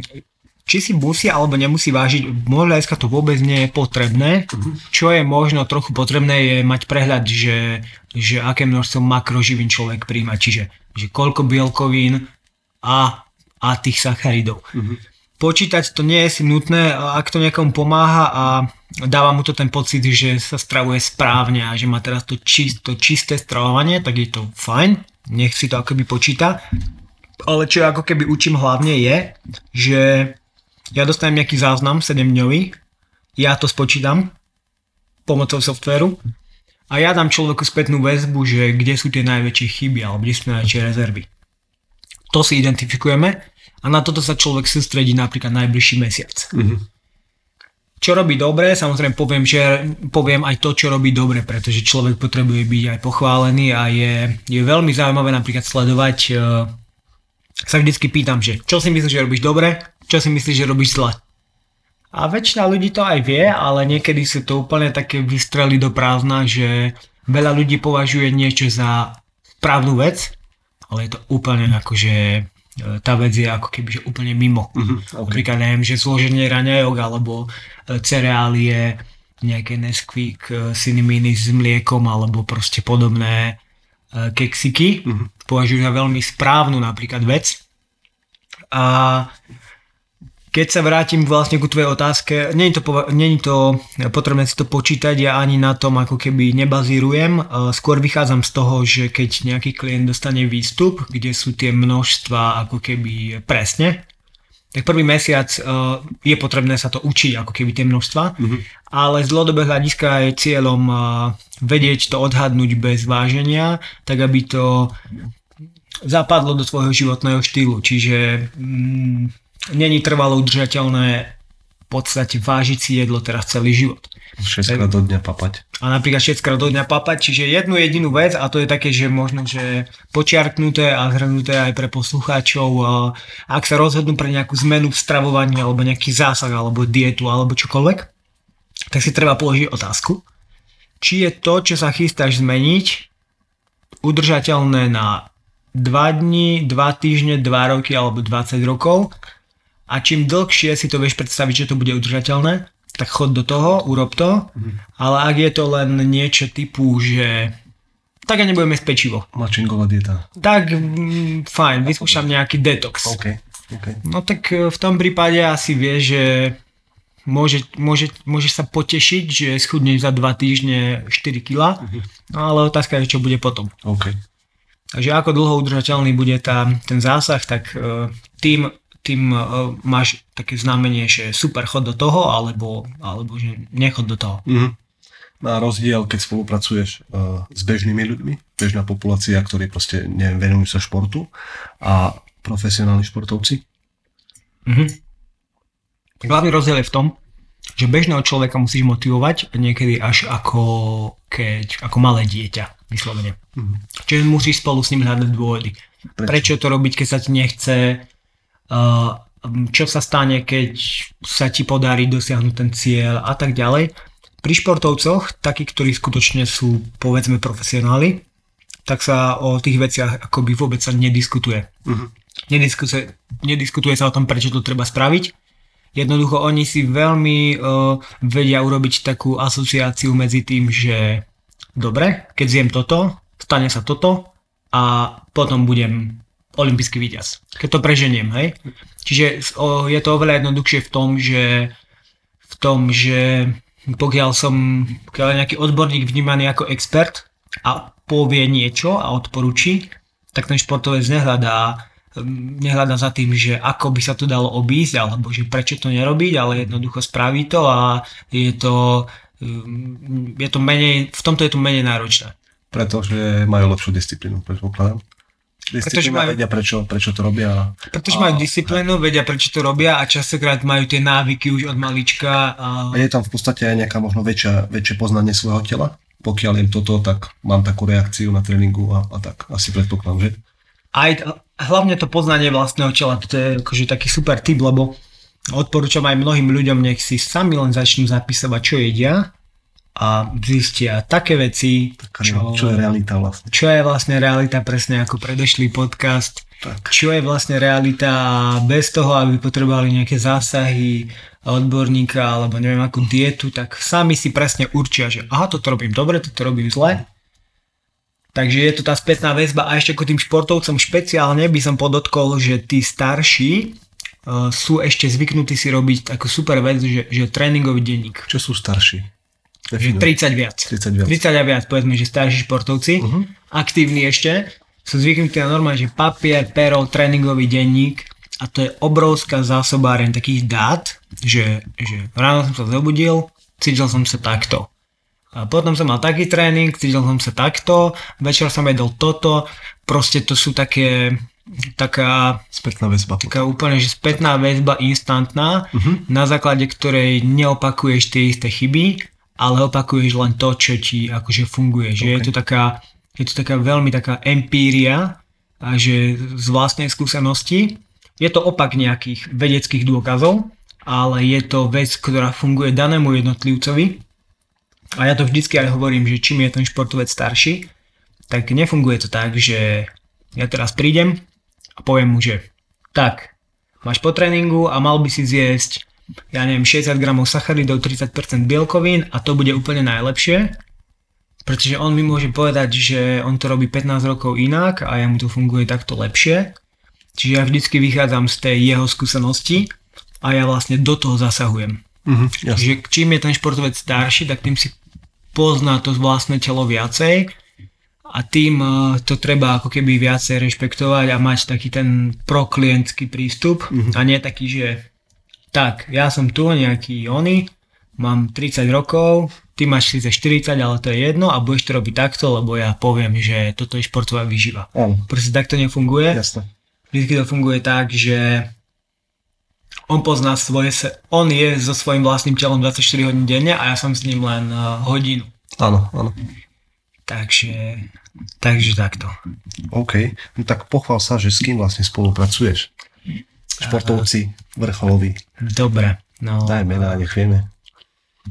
či si musí alebo nemusí vážiť, možno dneska to vôbec nie je potrebné. Uh-huh. Čo je možno trochu potrebné je mať prehľad, že, že aké množstvo makroživín človek príjma, čiže že koľko bielkovín a, a tých sacharidov. Uh-huh. Počítať to nie je si nutné, ak to niekomu pomáha a dáva mu to ten pocit, že sa stravuje správne a že má teraz to, čist, to čisté stravovanie, tak je to fajn, nech si to akoby počíta. Ale čo ako keby učím hlavne je, že ja dostanem nejaký záznam 7-dňový, ja to spočítam pomocou softvéru a ja dám človeku spätnú väzbu, že kde sú tie najväčšie chyby alebo kde sú najväčšie rezervy. To si identifikujeme a na toto sa človek sústredí napríklad najbližší mesiac. Mm-hmm. Čo robí dobre, samozrejme poviem, že poviem aj to, čo robí dobre, pretože človek potrebuje byť aj pochválený a je, je veľmi zaujímavé napríklad sledovať, uh, sa vždycky pýtam, že čo si myslíš, že robíš dobre, čo si myslíš, že robíš zle. A väčšina ľudí to aj vie, ale niekedy sú to úplne také vystrely do prázdna, že veľa ľudí považuje niečo za správnu vec, ale je to úplne ako, že e, tá vec je ako keby že úplne mimo. Mm-hmm, okay. Napríklad neviem, že zloženie raňajok alebo e, cereálie, nejaké Nesquik, e, cinnaminy s mliekom alebo proste podobné keksiky mm-hmm. považujú za veľmi správnu napríklad vec. A keď sa vrátim vlastne ku tvojej otázke, není to, není to potrebné si to počítať, ja ani na tom ako keby nebazírujem, skôr vychádzam z toho, že keď nejaký klient dostane výstup, kde sú tie množstva ako keby presne, tak prvý mesiac uh, je potrebné sa to učiť, ako keby tie množstva, mm-hmm. ale z dlhodobého hľadiska je cieľom uh, vedieť to odhadnúť bez váženia, tak aby to zapadlo do svojho životného štýlu. Čiže mm, není trvalo udržateľné podstate vážiť si jedlo teraz celý život. 6 krát do dňa papať. A napríklad 6 krát do dňa papať, čiže jednu jedinú vec a to je také, že možno, že počiarknuté a zhrnuté aj pre poslucháčov, ak sa rozhodnú pre nejakú zmenu v stravovaní alebo nejaký zásah alebo dietu alebo čokoľvek, tak si treba položiť otázku, či je to, čo sa chystáš zmeniť, udržateľné na 2 dní, 2 týždne, 2 roky alebo 20 rokov a čím dlhšie si to vieš predstaviť, že to bude udržateľné, tak chod do toho, urob to, mm. ale ak je to len niečo typu, že tak ja nebudeme jesť pečivo. Mačingová dieta. Tak mm, fajn, vyskúšam nejaký detox. OK. okay. No tak e, v tom prípade asi vie, že môže, môže, môže sa potešiť, že schudneš za 2 týždne 4 kg, mm-hmm. no ale otázka je, čo bude potom. OK. Takže ako dlho udržateľný bude tá, ten zásah, tak uh, tým, tým uh, máš také znamenie, že super, chod do toho, alebo, alebo že nechod do toho. Mm-hmm. Na rozdiel, keď spolupracuješ uh, s bežnými ľuďmi, bežná populácia, ktorí proste nevenujú sa športu a profesionálni športovci. Mm-hmm. Hlavný rozdiel je v tom, že bežného človeka musíš motivovať niekedy až ako, keď, ako malé dieťa vyslovene. Mm. Čiže musíš spolu s ním hľadať dôvody. Prečo? Prečo to robiť, keď sa ti nechce, čo sa stane, keď sa ti podarí dosiahnuť ten cieľ a tak ďalej. Pri športovcoch, takí, ktorí skutočne sú povedzme profesionáli, tak sa o tých veciach akoby vôbec sa nediskutuje. Mm-hmm. Nediskutuje, nediskutuje sa o tom, prečo to treba spraviť. Jednoducho oni si veľmi uh, vedia urobiť takú asociáciu medzi tým, že dobre, keď zjem toto, stane sa toto a potom budem olimpijský víťaz. Keď to preženiem, hej. Čiže je to oveľa jednoduchšie v tom, že v tom, že pokiaľ som pokiaľ nejaký odborník vnímaný ako expert a povie niečo a odporúči, tak ten športovec nehľadá, nehľadá za tým, že ako by sa to dalo obísť, alebo že prečo to nerobiť, ale jednoducho spraví to a je to Ehm, je to menej, v tomto je to menej náročné. Pretože majú lepšiu disciplínu, predpokladám. Disciplína majú, vedia, prečo, prečo to robia. Pretože a, majú disciplínu, vedia, prečo to robia a častokrát majú tie návyky už od malička. A... a je tam v podstate aj nejaká možno väčšia, väčšie poznanie svojho tela. Pokiaľ jem toto, tak mám takú reakciu na tréningu a, a tak. Asi predpokladám, že? Aj hlavne to poznanie vlastného tela, to je akože taký super tip, lebo Odporúčam aj mnohým ľuďom, nech si sami len začnú zapisovať, čo jedia a zistia také veci, čo, čo je realita vlastne. Čo je vlastne realita, presne ako predošlý podcast. Tak. Čo je vlastne realita bez toho, aby potrebovali nejaké zásahy odborníka alebo neviem akú dietu, tak sami si presne určia, že aha, toto robím dobre, toto robím zle. Takže je to tá spätná väzba a ešte ako tým športovcom špeciálne by som podotkol, že tí starší uh, sú ešte zvyknutí si robiť takú super vec, že, že tréningový denník. Čo sú starší? Že 30 viac. 30 viac. 30 a viac, povedzme, že starší športovci, uh-huh. aktívni ešte, sú zvyknutí na normálne, že papier, pero, tréningový denník a to je obrovská zásobáreň takých dát, že, že ráno som sa zobudil, cítil som sa takto. A potom som mal taký tréning, cítil som sa takto, večer som jedol toto, proste to sú také taká spätná väzba. Taká úplne, že spätná väzba instantná, uh-huh. na základe ktorej neopakuješ tie isté chyby, ale opakuješ len to, čo ti akože funguje. Že okay. je to taká, je to taká veľmi taká empíria, a že z vlastnej skúsenosti je to opak nejakých vedeckých dôkazov, ale je to vec, ktorá funguje danému jednotlivcovi. A ja to vždycky aj hovorím, že čím je ten športovec starší, tak nefunguje to tak, že ja teraz prídem, a poviem mu, že tak, máš po tréningu a mal by si zjesť ja neviem, 60 gramov sacharidov, 30% bielkovín a to bude úplne najlepšie, pretože on mi môže povedať, že on to robí 15 rokov inak a ja mu to funguje takto lepšie. Čiže ja vždycky vychádzam z tej jeho skúsenosti a ja vlastne do toho zasahujem. Uh-huh, Čiže čím je ten športovec starší, tak tým si pozná to vlastné telo viacej a tým e, to treba ako keby viacej rešpektovať a mať taký ten proklientský prístup mm-hmm. a nie taký, že tak, ja som tu nejaký oni, mám 30 rokov, ty máš 40, ale to je jedno a budeš to robiť takto, lebo ja poviem, že toto je športová výživa. Mm. Proste takto nefunguje. Jasne. Vždy to funguje tak, že on pozná svoje, se, on je so svojím vlastným telom 24 hodín denne a ja som s ním len uh, hodinu. Áno, áno. Takže, takže takto. OK, no tak pochvál sa, že s kým vlastne spolupracuješ. Športovci, vrcholoví. Dobre. No, Daj mená, nech vieme.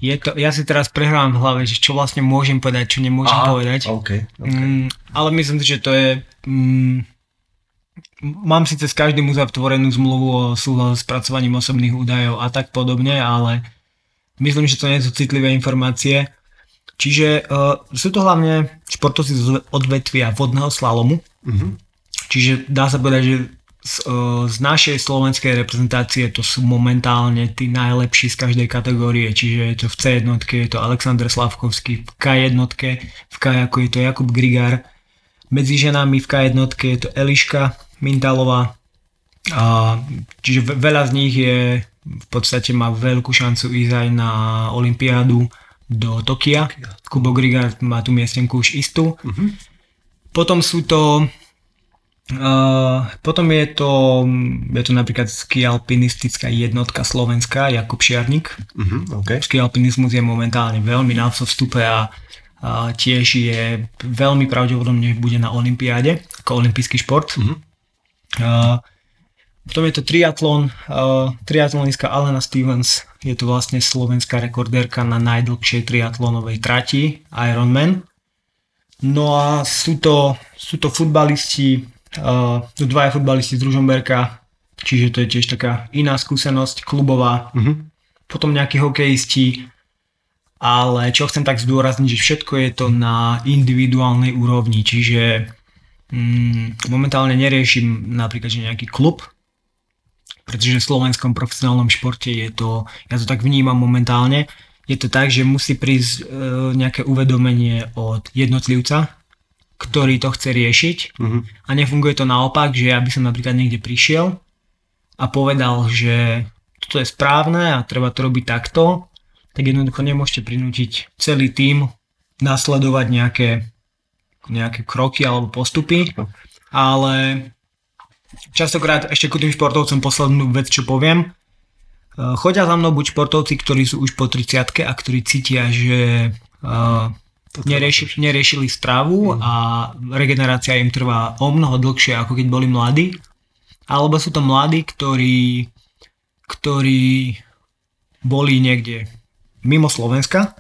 je to, ja si teraz prehrávam v hlave, že čo vlastne môžem povedať, čo nemôžem Aha, povedať. OK, OK. Mm, ale myslím si, že to je... Mm, mám síce s každým uzatvorenú zmluvu o súhlasu s spracovaním osobných údajov a tak podobne, ale myslím, že to nie sú citlivé informácie. Čiže uh, sú to hlavne športovci z odvetvia vodného slalomu. Mhm. Čiže dá sa povedať, že z, uh, z našej slovenskej reprezentácie to sú momentálne tí najlepší z každej kategórie. Čiže je to v C1, je to Alexander Slavkovský, v K1, v kajaku je to Jakub Grigár, medzi ženami v K1 je to Eliška Mintalová. A, čiže ve- veľa z nich je v podstate má veľkú šancu ísť aj na Olympiádu do Tokia. Kubo Grigard má tú miestenku už istú. Mhm. Potom sú to Uh, potom je to, je to napríklad ski alpinistická jednotka slovenská, Jakub Šiarnik. Mhm, OK. Ski alpinizmus je momentálne veľmi na vstupe a, a tiež je veľmi pravdepodobne že bude na olympiáde ako olympijský šport. Mhm. Uh, potom je to triatlon, uh, triatlonistka Alena Stevens, je to vlastne slovenská rekordérka na najdlhšej triatlonovej trati Ironman. No a sú to, sú to futbalisti, uh, sú dvaja futbalisti z Ružomberka, čiže to je tiež taká iná skúsenosť, klubová. Mhm. Potom nejakí hokejisti, ale čo chcem tak zdôrazniť, že všetko je to na individuálnej úrovni, čiže mm, momentálne neriešim napríklad, že nejaký klub, pretože v slovenskom profesionálnom športe je to, ja to tak vnímam momentálne, je to tak, že musí prísť e, nejaké uvedomenie od jednotlivca, ktorý to chce riešiť. Mhm. a nefunguje to naopak, že ja by som napríklad niekde prišiel a povedal, že toto je správne a treba to robiť takto, tak jednoducho nemôžete prinútiť celý tím nasledovať nejaké, nejaké kroky alebo postupy, ale častokrát ešte ku tým športovcom poslednú vec, čo poviem, chodia za mnou buď športovci, ktorí sú už po 30 a ktorí cítia, že uh, nerieši, neriešili stravu a regenerácia im trvá o mnoho dlhšie, ako keď boli mladí. Alebo sú to mladí, ktorí, ktorí boli niekde mimo Slovenska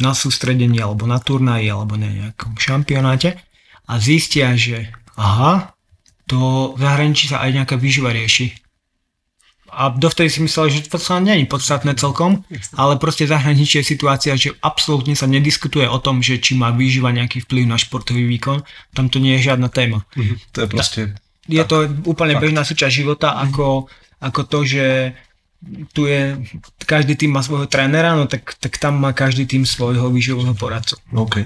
na sústredení alebo na turnaji alebo na nejakom šampionáte a zistia, že aha, to v zahraničí sa aj nejaká výživa rieši. A dovtedy si myslel, že to sa je podstatné celkom, ale proste v zahraničí je situácia, že absolútne sa nediskutuje o tom, že či má výživa nejaký vplyv na športový výkon. Tam to nie je žiadna téma. Mhm. To je proste... Je to úplne Fakt. bežná súčasť života, ako, ako to, že tu je, každý tým má svojho trénera, no tak, tak tam má každý tým svojho výživového poradcu. OK.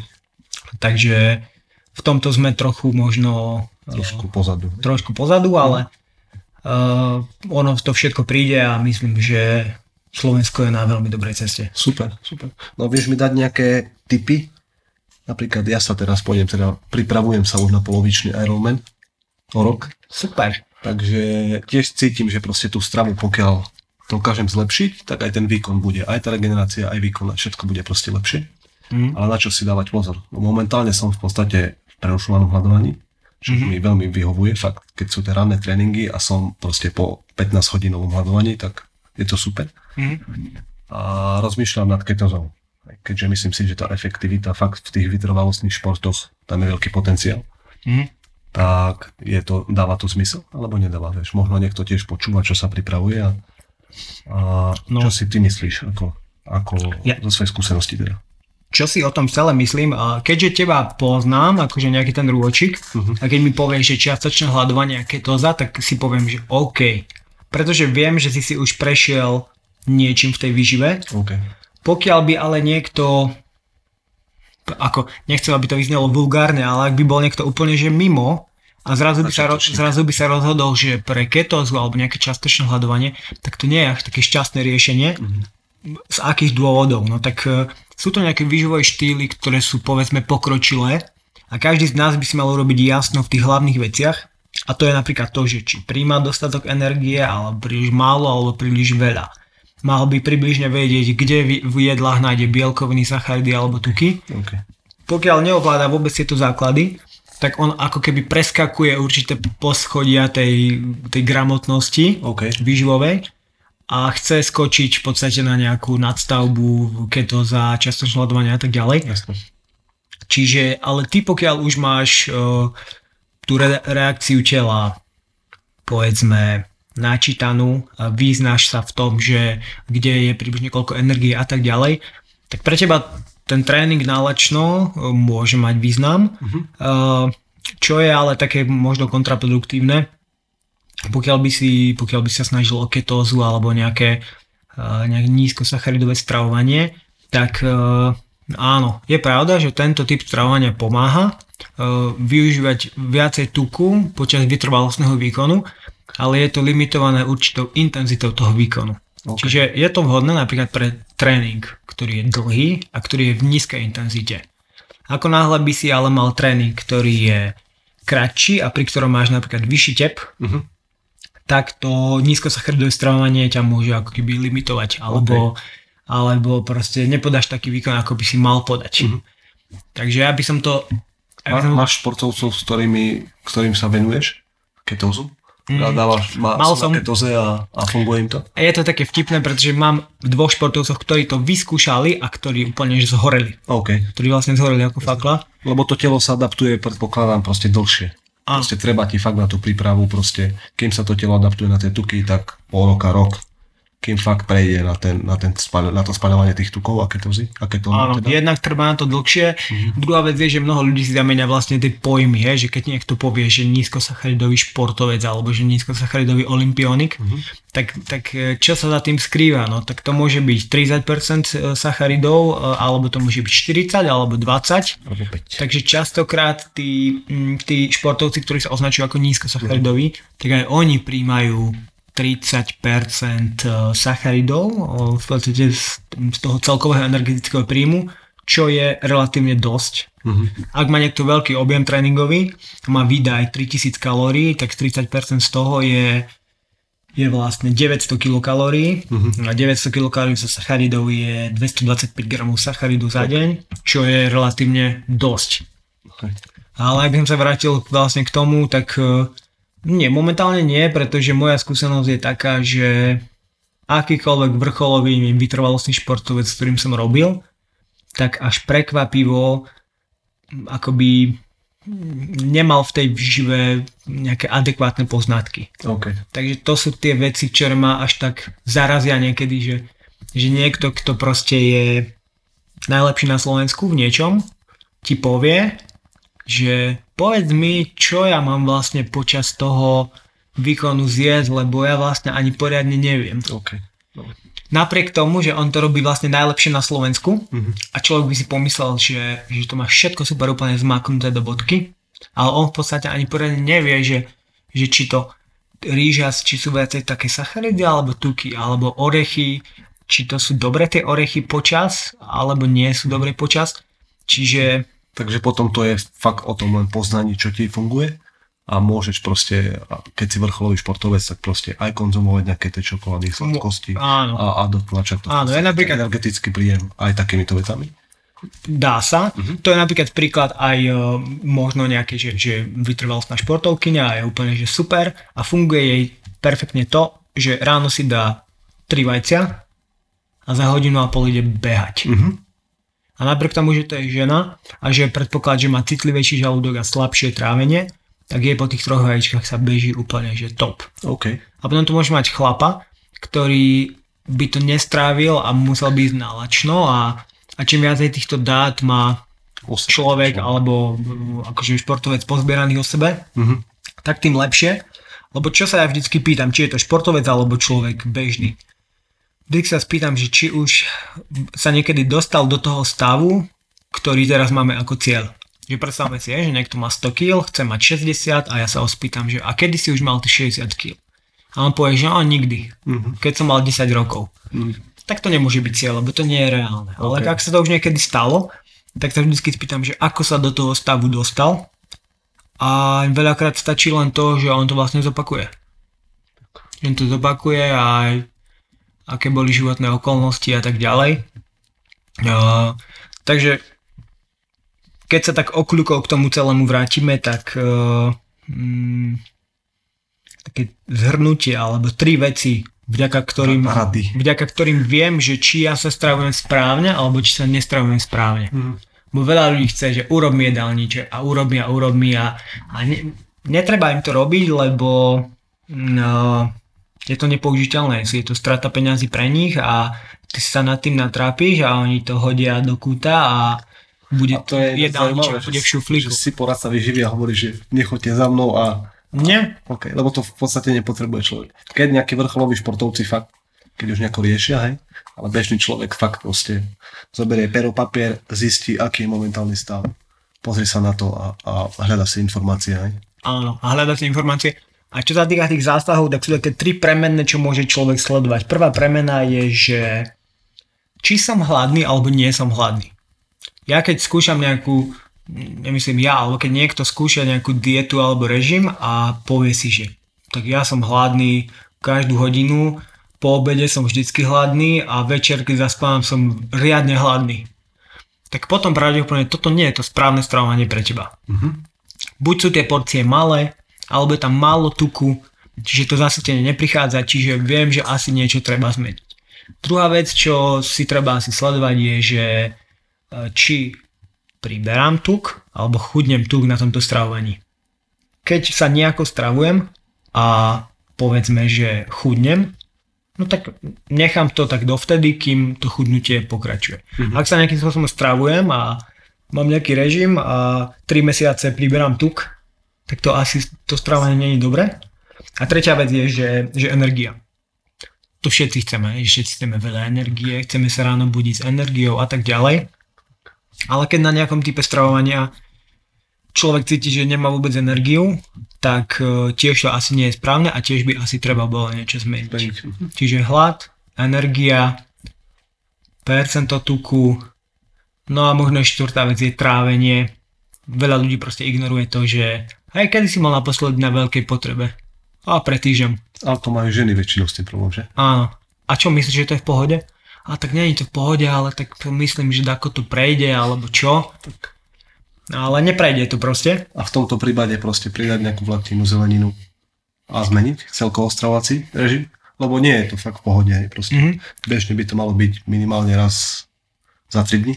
Takže v tomto sme trochu možno Trošku pozadu. trošku pozadu, ale uh, ono to všetko príde a myslím, že Slovensko je na veľmi dobrej ceste. Super, super. No vieš mi dať nejaké tipy? Napríklad ja sa teraz pôjdem, teda pripravujem sa už na polovičný Ironman o rok, Super. takže tiež cítim, že proste tú stravu, pokiaľ to dokážem zlepšiť, tak aj ten výkon bude, aj tá regenerácia, aj výkon, všetko bude proste lepšie. Mm. Ale na čo si dávať pozor? No momentálne som v podstate v prerušovanom hľadovaní, čo Mhm. mm-hmm. mi veľmi vyhovuje, fakt, keď sú tie ranné tréningy a som proste po 15 hodinovom hľadovaní, tak je to super. Mm. A rozmýšľam nad ketozou. Keďže myslím si, že tá efektivita fakt v tých vytrvalostných športoch, tam je veľký potenciál, Mm. tak je to, dáva to zmysel, alebo nedáva, vieš. Možno niekto tiež počúva, čo sa pripravuje a, a No. čo si ty myslíš, ako, ako Ja- zo svojej skúsenosti teda. Čo si o tom celé myslím, keďže teba poznám, akože nejaký ten rôčik, Mhm. a keď mi povieš, že čiastočné hľadovanie a ketóza, tak si poviem, že OK. Pretože viem, že si si už prešiel niečím v tej výžive. OK. Pokiaľ by ale niekto ako, nechcem, aby to vyznelo vulgárne, ale ak by bol niekto úplne že mimo a zrazu by, sa, zrazu by sa rozhodol, že pre ketózu alebo nejaké častočné hľadovanie, tak to nie je až také šťastné riešenie. Mhm. Z akých dôvodov? No tak e, sú to nejaké výživové štýly, ktoré sú povedzme pokročilé a každý z nás by si mal urobiť jasno v tých hlavných veciach A to je napríklad to, že či príjma dostatok energie, alebo príliš málo, alebo príliš veľa. Mal by približne vedieť, kde v jedlách nájde bielkoviny, sacharidy alebo tuky. Okay. Pokiaľ neovláda vôbec tieto základy, tak on ako keby preskakuje určité poschodia tej, tej gramotnosti Okay. výživovej a chce skočiť v podstate na nejakú nadstavbu, ketóza, častočné hľadovanie a tak ďalej. Jasne. Čiže, ale ty pokiaľ už máš uh, tú re- reakciu tela, povedzme, načítanú a sa v tom, že kde je približne koľko energie a tak ďalej, tak pre teba ten tréning nálačno uh, môže mať význam, Mhm. uh, čo je ale také možno kontraproduktívne, pokiaľ by si, pokiaľ by sa snažil o ketózu alebo nejaké, uh, nejaké nízkosacharidové stravovanie, tak uh, áno, je pravda, že tento typ stravovania pomáha uh, využívať viacej tuku počas vytrvalostného výkonu, ale je to limitované určitou intenzitou toho výkonu. OK. Čiže je to vhodné napríklad pre tréning, ktorý je dlhý a ktorý je v nízkej intenzite. Ako náhle by si ale mal tréning, ktorý je kratší a pri ktorom máš napríklad vyšší tep, Mhm. Tak to nízkosacharidové stravovanie ťa môže ako keby limitovať, alebo, alebo proste nepodáš taký výkon, ako by si mal podať. Mhm. Takže ja by som to... Má, som, máš športovcov, s ktorými, ktorým sa venuješ? Ketózu? Mm. Dávaš, má, Mal som. na ketóze a, a funguje im to? a je to také vtipné, pretože mám dvoch športovcov, ktorí to vyskúšali a ktorí úplne že zhoreli. OK. Ktorí vlastne zhoreli ako fakla. Lebo to telo sa adaptuje, predpokladám, proste dlhšie. Proste treba ti fakt na tú prípravu, proste, kým sa to telo adaptuje na tie tuky, tak pol roka, rok, kým fakt prejde na, ten, na, ten spaľ, na to spaľovanie tých tukov a ketózy. A ketóny Áno, teda. jednak trvá na to dlhšie. Druhá vec je, že mnoho ľudí si zamenia vlastne tie pojmy, he? že keď niekto povie, že nízkosacharidový športovec alebo že nízkosacharidový olimpionik, tak, tak e, čo sa za tým skrýva? No, tak to môže byť 30% sacharidov, e, alebo to môže byť 40 alebo 20. Alebo 5. Takže častokrát tí, tí športovci, ktorí sa označujú ako nízkosacharidoví, tak aj oni príjmajú 30% sacharidov o, v podstate z, toho celkového energetického príjmu, čo je relatívne dosť. Mhm. Ak má niekto veľký objem tréningový, má výdaj 3000 kalórií, tak 30% z toho je, je vlastne 900 kilokalórií. Mhm. A 900 kilokalórií zo sacharidov je 225 gramov sacharidu za deň, čo je relatívne dosť. Hej. Ale ak som sa vrátil vlastne k tomu, tak eh, nie, momentálne nie, pretože moja skúsenosť je taká, že akýkoľvek vrcholový vytrvalostný športovec, s ktorým som robil, tak až prekvapivo akoby nemal v tej výžive nejaké adekvátne poznatky. OK. Takže to sú tie veci, ktoré ma až tak zarazia niekedy, že, že niekto, kto proste je najlepší na Slovensku v niečom, ti povie, že povedz mi, čo ja mám vlastne počas toho výkonu zjesť, lebo ja vlastne ani poriadne neviem. OK. Napriek tomu, že on to robí vlastne najlepšie na Slovensku Mhm. a človek by si pomyslel, že, že to má všetko super úplne zmaknuté do bodky, ale on v podstate ani poriadne nevie, že, že či to rýža, či sú viacej také sacharidy alebo tuky, alebo orechy, či to sú dobré tie orechy počas, alebo nie sú dobré počas. Čiže Takže potom to je fakt o tom len poznaní, čo ti funguje a môžeš proste, keď si vrcholový športovec, tak proste aj konzumovať nejaké tie čokolády, sladkosti áno. a, a dotlačať to. Áno, ja napríklad- Energetický príjem aj takýmito vecami. dá sa. To je napríklad príklad aj e, možno nejaké, že, že vytrvalostná športovkyňa a je úplne že super a funguje jej perfektne to, že ráno si dá 3 vajcia a za hodinu a pol ide behať. Mhm. A napriek tomu, že to je žena a že predpoklad, že má citlivejší žalúdok a slabšie trávenie, tak jej po tých troch vajíčkach sa beží úplne že top. OK. A potom tu môže mať chlapa, ktorý by to nestrávil a musel by ísť na lačno a, a čím viacej týchto dát má človek alebo akože športovec pozbieraný o sebe, Mhm. tak tým lepšie. Lebo čo sa ja vždycky pýtam, či je to športovec alebo človek bežný. Vždy sa spýtam, že či už sa niekedy dostal do toho stavu, ktorý teraz máme ako cieľ. Že predstavme si, že niekto má 100 kg, chce mať 60 a ja sa ho spýtam, že a kedy si už mal ty 60 kg? A on povie, že on nikdy, Mhm. keď som mal 10 rokov. Mhm. Tak to nemôže byť cieľ, lebo to nie je reálne. Ale Ok. ak sa to už niekedy stalo, tak sa vždy spýtam, že ako sa do toho stavu dostal a veľakrát stačí len to, že on to vlastne zopakuje. On to zopakuje aj aké boli životné okolnosti a tak ďalej. Uh, takže keď sa tak okľukov k tomu celému vrátime, tak uh, mm, také zhrnutie alebo tri veci, vďaka ktorým, Rady. vďaka ktorým viem, že či ja sa stravujem správne alebo či sa nestravujem správne. Mhm. Bo veľa ľudí chce, že urob mi jedálniček a urob mi a urob mi a, a ne, netreba im to robiť, lebo no, je to nepoužiteľné, je to strata peňazí pre nich a ty sa nad tým natrápiš a oni to hodia do kúta a bude A to je zaujímavé, bude v že, šuflíku. že si poradca vyživy a hovorí, že nechoďte za mnou a Nie? OK, lebo to v podstate nepotrebuje človek. Keď nejakí vrcholoví športovci fakt, keď už nejako riešia, hej, ale bežný človek fakt proste zoberie pero, papier, zistí, aký je momentálny stav, pozrie sa na to a, a hľada si informácie, hej. Áno, a hľadať si informácie. A čo sa týka tých zásahov, tak sú také tri premenné, čo môže človek sledovať. Prvá premena je, že či som hladný alebo nie som hladný. Ja keď skúšam nejakú, nemyslím ja, alebo keď niekto skúša nejakú dietu alebo režim a povie si, že tak ja som hladný každú hodinu, po obede som vždycky hladný a večer, keď zaspávam, som riadne hladný. Tak potom pravdepodobne toto nie je to správne stravovanie pre teba. Buď sú tie porcie malé, alebo je tam málo tuku, čiže to zasytenie neprichádza, čiže viem, že asi niečo treba zmeniť. Druhá vec, čo si treba asi sledovať je, že e, či priberám tuk alebo chudnem tuk na tomto stravovaní. Keď sa nejako stravujem a povedzme, že chudnem, no tak nechám to tak dovtedy, kým to chudnutie pokračuje. Mm-hmm. Ak sa nejakým spôsobom stravujem a mám nejaký režim a 3 mesiace priberám tuk, tak to asi to stravovanie nie je dobré. A tretia vec je, že, že energia. To všetci chceme, že všetci chceme veľa energie, chceme sa ráno budiť s energiou a tak ďalej. Ale keď na nejakom type stravovania človek cíti, že nemá vôbec energiu, tak e, tiež to asi nie je správne a tiež by asi treba bolo niečo. Zmeniť. Čiže hlad, energia, percento tuku, no a možno štvrtá vec je trávenie. Veľa ľudí proste ignoruje to, že hej, kedy si mal naposledy na veľkej potrebe? A pre týždeň. Ale to majú ženy väčšinou s tým problém, že? Áno. A čo myslíš, že to je v pohode? A tak nie je to v pohode, ale tak myslím, že ako to prejde, alebo čo. Ale neprejde to proste. A v tomto prípade proste pridať nejakú vlákninu, zeleninu a zmeniť celkovo stravovací režim, lebo nie je to fakt v pohode, proste. Mhm. Bežne by to malo byť minimálne raz za 3 dní.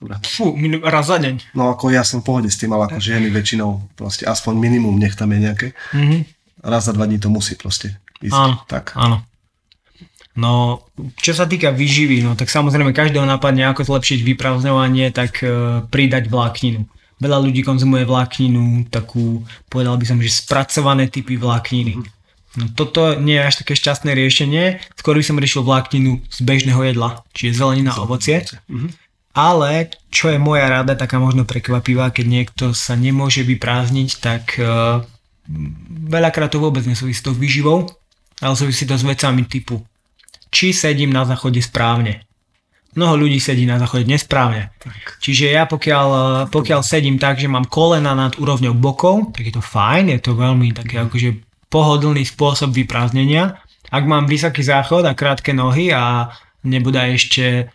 Dobre. Fú, raz za deň. No ako ja som v pohode s tým, ale ako ženy väčšinou proste aspoň minimum nech tam je nejaké. Mhm. Raz za dva dní to musí proste ísť. Áno. Tak. Áno. No, čo sa týka výživy, no tak samozrejme každého napadne ako zlepšiť vyprázdňovanie, tak e, pridať vlákninu. Veľa ľudí konzumuje vlákninu, takú, povedal by som, že spracované typy vlákniny. No toto nie je až také šťastné riešenie, skôr by som riešil vlákninu z bežného jedla, čiže zelenina a ovocie. Mhm. Ale čo je moja rada, taká možno prekvapivá, keď niekto sa nemôže vyprázdniť, tak uh, veľakrát to vôbec nesúvisí s tou výživou, ale súvisí to s vecami typu či sedím na záchode správne. Mnoho ľudí sedí na záchode nesprávne. Čiže ja pokiaľ, eh, pokiaľ sedím tak, že mám kolena nad úrovňou bokov, tak je to fajn, je to veľmi taký akože pohodlný spôsob vyprázdnenia. Ak mám vysoký záchod a krátke nohy a nebude ešte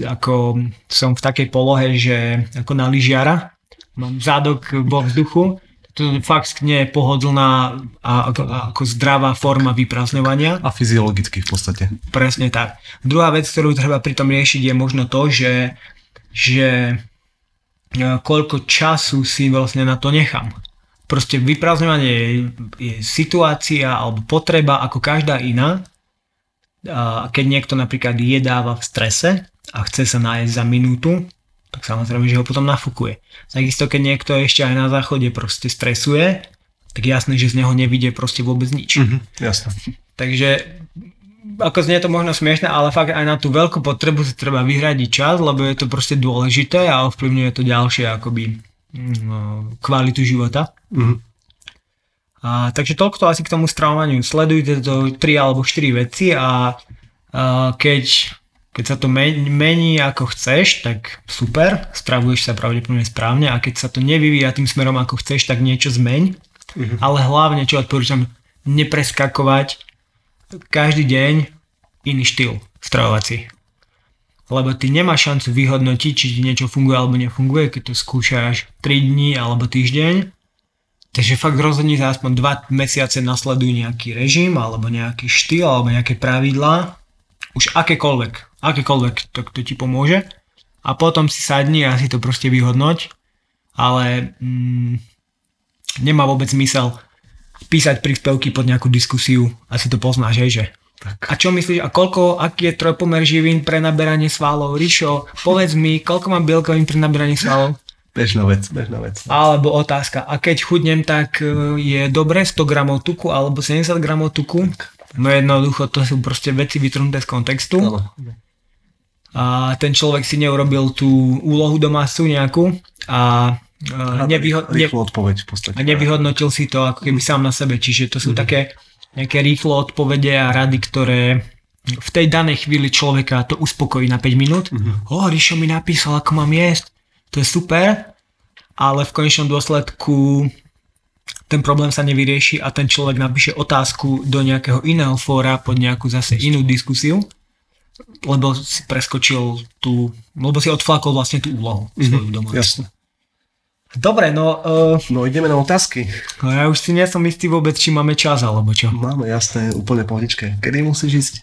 ako som v takej polohe, že ako na lyžiara, mám zádok vo vzduchu, to fakt nie je pohodlná a ako, a ako zdravá forma vyprázdňovania. A fyziologicky v podstate. Presne tak. Druhá vec, ktorú treba pri tom riešiť je možno to, že, že e, koľko času si vlastne na to nechám. Proste vyprázdňovanie je, je situácia alebo potreba ako každá iná. A keď niekto napríklad jedáva v strese a chce sa nájsť za minútu, tak samozrejme, že ho potom nafúkuje. Takisto, keď niekto ešte aj na záchode proste stresuje, tak jasné, že z neho nevidie proste vôbec nič. Mhm. Jasné. Takže ako znie to možno smiešne, ale fakt aj na tú veľkú potrebu si treba vyhradiť čas, lebo je to proste dôležité a ovplyvňuje to ďalšie akoby mm, kvalitu života. Mhm. A, takže toľko to asi k tomu stravovaniu. Sledujte to 3 alebo 4 veci a, a keď, Keď sa to mení ako chceš, tak super, spravuješ sa pravdepodobne správne a keď sa to nevyvíja tým smerom ako chceš, tak niečo zmeň. Uh-huh. Ale hlavne, čo odporúčam, nepreskakovať každý deň iný štýl stravovací. Lebo ty nemáš šancu vyhodnotiť, či ti niečo funguje alebo nefunguje, keď to skúšaš 3 dní alebo týždeň. Takže fakt rozhodni sa aspoň 2 mesiace nasleduj nejaký režim alebo nejaký štýl alebo nejaké pravidlá. Už akékoľvek akékoľvek, to, to ti pomôže a potom si sadni a si to proste vyhodnoť, ale mm, nemá vôbec zmysel písať príspevky pod nejakú diskusiu a si to poznáš, hej, že tak. A čo myslíš, a koľko, aký je trojpomer živín pre naberanie svalov? Ríšo, povedz mi, koľko mám bielkovín pre naberanie svalov? Bežná vec, bežná vec. Alebo otázka, a keď chudnem, tak e, je dobre 100 gramov tuku alebo 70 gramov tuku? No jednoducho, to sú proste veci vytrhnuté z kontextu. Ano a ten človek si neurobil tú úlohu domácu nejakú a nevyho- ne- odpoveď v podstate. A nevyhodnotil si to ako keby sám na sebe. Čiže to sú mm-hmm. také nejaké rýchlo odpovede a rady, ktoré v tej danej chvíli človeka to uspokojí na 5 minút. Mm-hmm. O, Ríšo mi napísal, ako mám jesť. To je super, ale v konečnom dôsledku ten problém sa nevyrieši a ten človek napíše otázku do nejakého iného fóra pod nejakú zase inú diskusiu lebo si preskočil tú, lebo si odflakol vlastne tú úlohu mm-hmm, doma. Jasne. Dobre, no... Uh, no ideme na otázky. No ja už si nie som istý vôbec, či máme čas, alebo čo. Máme, jasné, úplne pohodičke. Kedy musíš ísť?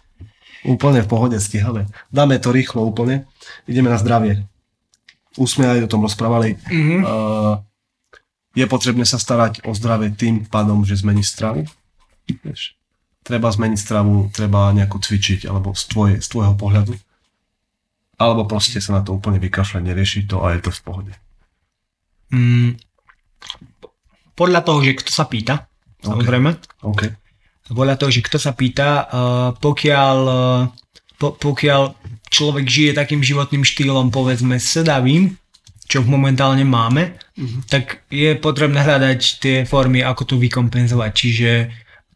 Úplne v pohode, stíhame. Dáme to rýchlo úplne. Ideme na zdravie. Už sme aj o tom rozprávali. Mm-hmm. Uh, je potrebné sa starať o zdravie tým pádom, že zmení stravu. Vieš? Treba zmeniť stravu, treba nejako cvičiť, alebo z, tvoje, z tvojho pohľadu. Alebo proste sa na to úplne vykašľať, neriešiť to a je to v pohode. Mm, podľa toho, že kto sa pýta, okay. samozrejme. Okay. Podľa toho, že kto sa pýta, uh, pokiaľ, uh, po, pokiaľ človek žije takým životným štýlom, povedzme, sedavým, čo momentálne máme, mm-hmm. tak je potrebné hľadať tie formy, ako to vykompenzovať. Čiže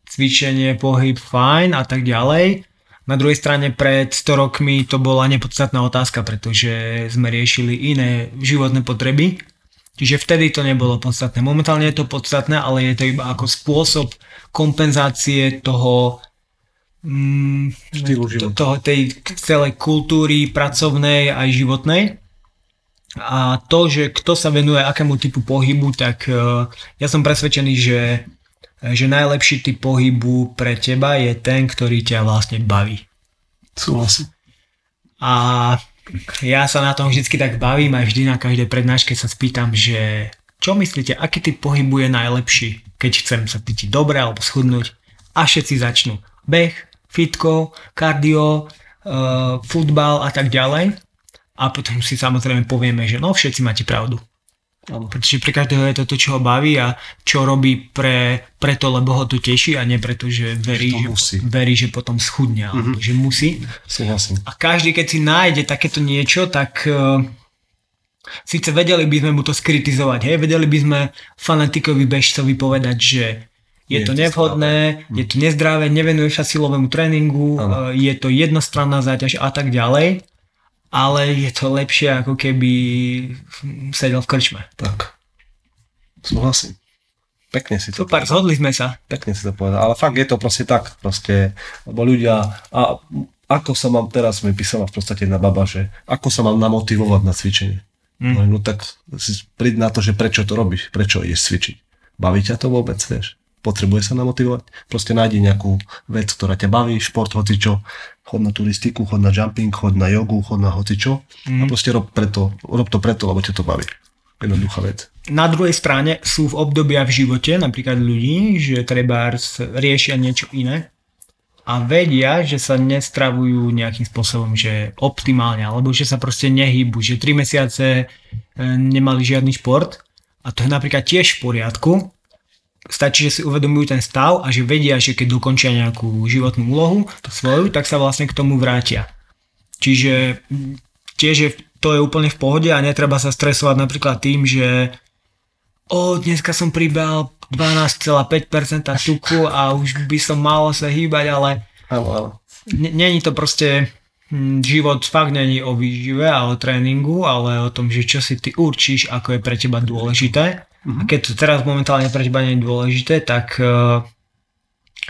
cvičenie, pohyb, fajn a tak ďalej. Na druhej strane pred 100 rokmi to bola nepodstatná otázka, pretože sme riešili iné životné potreby. Čiže vtedy to nebolo podstatné. Momentálne je to podstatné, ale je to iba ako spôsob kompenzácie toho mm, štýlu života. toho, tej celej kultúry pracovnej aj životnej. A to, že kto sa venuje akému typu pohybu, tak uh, ja som presvedčený, že že najlepší typ pohybu pre teba je ten, ktorý ťa vlastne baví. Súhlasím. A ja sa na tom vždycky tak bavím a vždy na každej prednáške sa spýtam, že čo myslíte, aký typ pohybu je najlepší, keď chcem sa cítiť dobre alebo schudnúť a všetci začnú. Beh, fitko, kardio, uh, futbal a tak ďalej. A potom si samozrejme povieme, že no všetci máte pravdu. Ano. Pretože pre každého je to to, čo ho baví a čo robí pre, preto, lebo ho to teší a nie preto, že verí, že, že verí, že potom schudne, mm-hmm. alebo že musí. Súhlasím. A každý, keď si nájde takéto niečo, tak uh, síce vedeli by sme mu to skritizovať, hej, vedeli by sme fanatikovi bežcovi povedať, že je, je to nevhodné, to je to nezdravé, nevenuješ sa silovému tréningu, uh, je to jednostranná záťaž a tak ďalej ale je to lepšie ako keby sedel v krčme. Tak. Súhlasím. Pekne si to Super, zhodli sme sa. Pekne si to povedal, ale fakt je to proste tak, proste, lebo ľudia, a ako sa mám, teraz mi písala v podstate na baba, že ako sa mám namotivovať na cvičenie. Mm. No, no tak si príď na to, že prečo to robíš, prečo ideš cvičiť. Baví ťa to vôbec, vieš? potrebuje sa namotivovať. Proste nájdi nejakú vec, ktorá ťa baví, šport, hocičo, chod na turistiku, chod na jumping, chod na jogu, chod na hocičo mm. a mhm. proste rob, preto, rob to preto, lebo ťa to baví. Jednoduchá vec. Na druhej strane sú v obdobia v živote napríklad ľudí, že treba riešia niečo iné a vedia, že sa nestravujú nejakým spôsobom, že optimálne, alebo že sa proste nehybu, že 3 mesiace e, nemali žiadny šport a to je napríklad tiež v poriadku, stačí, že si uvedomujú ten stav a že vedia, že keď dokončia nejakú životnú úlohu svoju, tak sa vlastne k tomu vrátia. Čiže tiež je, to je úplne v pohode a netreba sa stresovať napríklad tým, že o, dneska som pribal 12,5% tuku a už by som mal sa hýbať, ale. není to proste hm, život fakt není o výžive a o tréningu, ale o tom, že čo si ty určíš, ako je pre teba dôležité. A keď to teraz momentálne pre teba nie je dôležité, tak uh,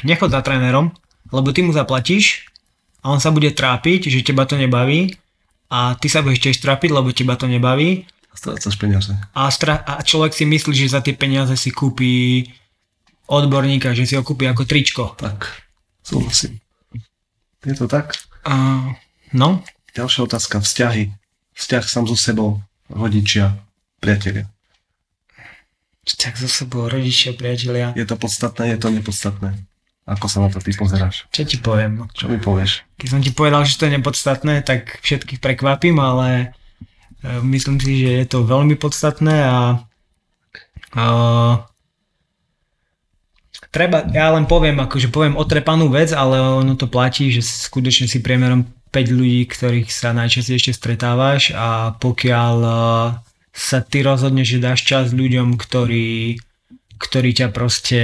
nechod za trénerom, lebo ty mu zaplatíš a on sa bude trápiť, že teba to nebaví a ty sa budeš tiež trápiť, lebo teba to nebaví Strácaš peniaze. a, stra- a človek si myslí, že za tie peniaze si kúpi odborníka, že si ho kúpi ako tričko. Tak, súhlasím. Je to tak? Uh, no, Ďalšia otázka. Vzťahy. Vzťah sám so sebou. Rodičia. Priatelia. Tak so sebou rodičia, priatelia. Je to podstatné, je to nepodstatné? Ako sa na to ty pozeráš? Čo ti poviem? Čo mi povieš? Keď som ti povedal, že to je nepodstatné, tak všetkých prekvapím, ale e, myslím si, že je to veľmi podstatné a uh, treba, ja len poviem, akože poviem otrepanú vec, ale ono to platí, že skutočne si priemerom 5 ľudí, ktorých sa najčastejšie stretávaš a pokiaľ uh, sa ty rozhodneš, že dáš čas ľuďom, ktorí, ktorí ťa proste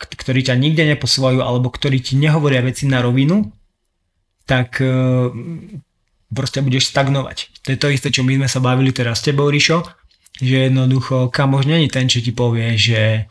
ktorí ťa nikde neposúvajú alebo ktorí ti nehovoria veci na rovinu, tak e, proste budeš stagnovať. To je to isté, čo my sme sa bavili teraz s tebou, Rišo, že jednoducho kamož není ten, čo ti povie, že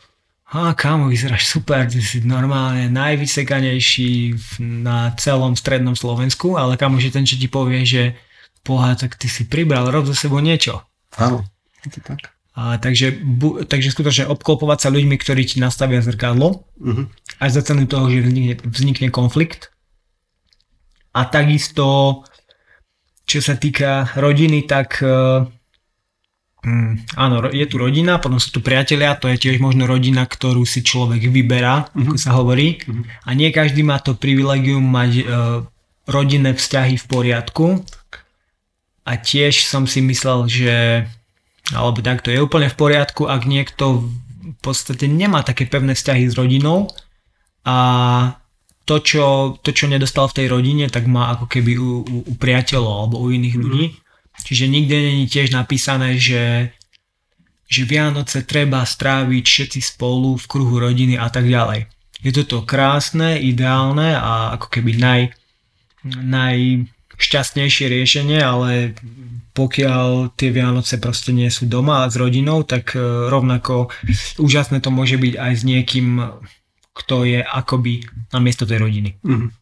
a kamo, vyzeráš super, ty si normálne najvysekanejší na celom strednom Slovensku, ale kamož je ten, čo ti povie, že poha, tak ty si pribral, rob za sebou niečo. Áno. Je to tak? A takže, bu, takže skutočne obklopovať sa ľuďmi, ktorí ti nastavia zrkadlo, Mhm. až za cenu toho, že vznikne, vznikne konflikt. A takisto, čo sa týka rodiny, tak uh, mm, áno, je tu rodina, potom sú tu priatelia, to je tiež možno rodina, ktorú si človek vyberá, ako sa hovorí. Mhm. A nie každý má to privilegium mať uh, rodinné vzťahy v poriadku. A tiež som si myslel, že alebo takto je úplne v poriadku, ak niekto v podstate nemá také pevné vzťahy s rodinou a to čo, to, čo nedostal v tej rodine, tak má ako keby u, u, u priateľov alebo u iných ľudí. Čiže nikde není tiež napísané, že, že Vianoce treba stráviť všetci spolu v kruhu rodiny a tak ďalej. Je toto krásne, ideálne a ako keby naj, najšťastnejšie riešenie, ale pokiaľ tie Vianoce proste nie sú doma a s rodinou, tak e, rovnako úžasné to môže byť aj s niekým, kto je akoby na miesto tej rodiny. Mhm.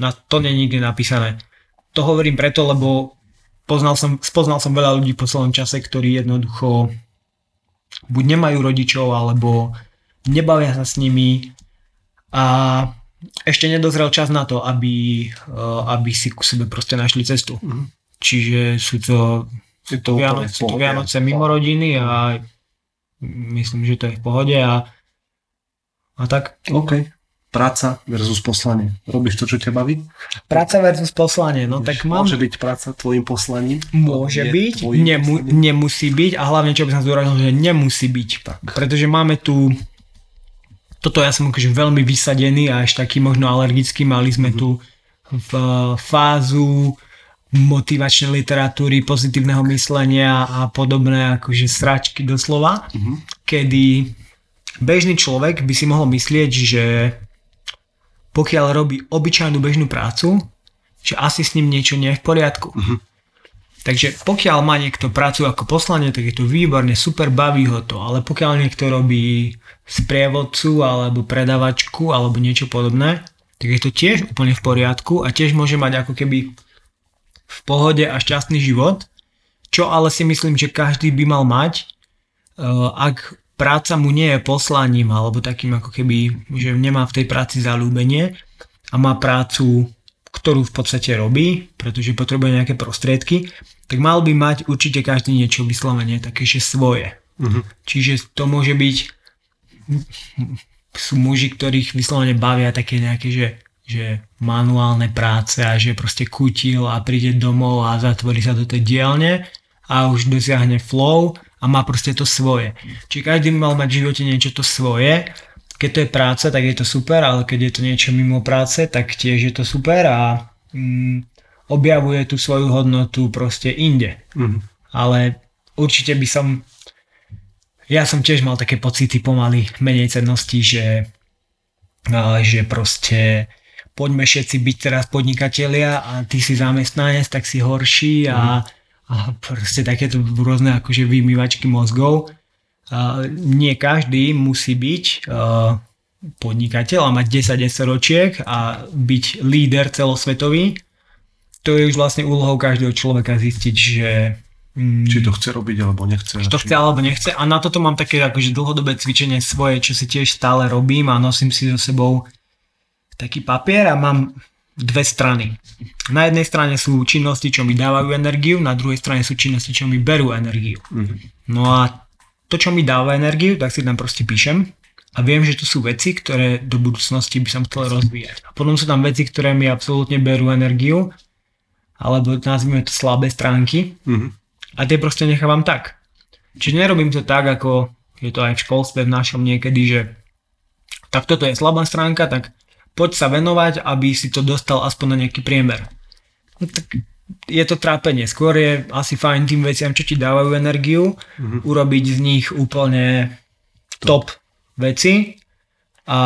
Na to nie je nikde napísané. To hovorím preto, lebo poznal som, spoznal som veľa ľudí v poslednom čase, ktorí jednoducho buď nemajú rodičov, alebo nebavia sa s nimi a ešte nedozrel čas na to, aby, e, aby si ku sebe proste našli cestu. Mhm. Čiže sú to, Je to Vianoce, sú to. Vianoce mimo rodiny a myslím, že to je v pohode a, a tak. OK. Práca versus poslanie. Robíš to, čo ťa baví? Práca versus poslanie, no tak mám... Môže byť práca tvojim poslaním? Môže byť, nemu, poslaním? nemusí byť a hlavne čo by som zdôraznil, že nemusí byť. Tak. Pretože máme tu, toto ja som akože veľmi vysadený a až taký možno alergický, mali Mhm. sme tu v fázu motivačnej literatúry, pozitívneho myslenia a podobné akože sračky doslova, Mhm. kedy bežný človek by si mohol myslieť, že pokiaľ robí obyčajnú bežnú prácu, že asi s ním niečo nie je v poriadku. Takže pokiaľ má niekto prácu ako poslanie, tak je to výborne, super, baví ho to, ale pokiaľ niekto robí sprievodcu alebo predavačku alebo niečo podobné, tak je to tiež úplne v poriadku a tiež môže mať ako keby v pohode a šťastný život, čo ale si myslím, že každý by mal mať, eh, ak práca mu nie je poslaním alebo takým ako keby, že nemá v tej práci zalúbenie a má prácu, ktorú v podstate robí, pretože potrebuje nejaké prostriedky, tak mal by mať určite každý niečo vyslovene také, že svoje. Mhm. Čiže to môže byť sú muži, ktorých vyslovene bavia také nejaké, že, že manuálne práce a že proste kutil a príde domov a zatvorí sa do tej dielne a už dosiahne flow a má proste to svoje. Čiže každý mal mať v živote niečo to svoje. Keď to je práca, tak je to super, ale keď je to niečo mimo práce, tak tiež je to super a mm, objavuje tú svoju hodnotu proste inde. Mhm. Ale určite by som ja som tiež mal také pocity pomaly menej cennosti, že, a, že proste poďme všetci byť teraz podnikatelia a ty si zamestnanec, tak si horší a, a proste takéto rôzne akože vymývačky mozgov. Nie každý musí byť uh, podnikateľ a mať 10 ročiek a byť líder celosvetový. To je už vlastne úlohou každého človeka zistiť, že Mm. Či to chce robiť, alebo nechce. Či to chce, alebo nechce. A na toto mám také akože dlhodobé cvičenie svoje, čo si tiež stále robím a nosím si so sebou taký papier a mám dve strany. Na jednej strane sú činnosti, čo mi dávajú energiu, na druhej strane sú činnosti, čo mi berú energiu. Mm-hmm. No a to, čo mi dáva energiu, tak si tam proste píšem a viem, že to sú veci, ktoré do budúcnosti by som chcel rozvíjať. A potom sú tam veci, ktoré mi absolútne berú energiu, alebo nazvime to slabé stránky. Mm-hmm a tie proste nechávam tak. Čiže nerobím to tak, ako je to aj v školstve v našom niekedy, že tak toto je slabá stránka, tak poď sa venovať, aby si to dostal aspoň na nejaký priemer. No, tak je to trápenie. Skôr je asi fajn tým veciam, čo ti dávajú energiu, mm-hmm. urobiť z nich úplne top, top veci a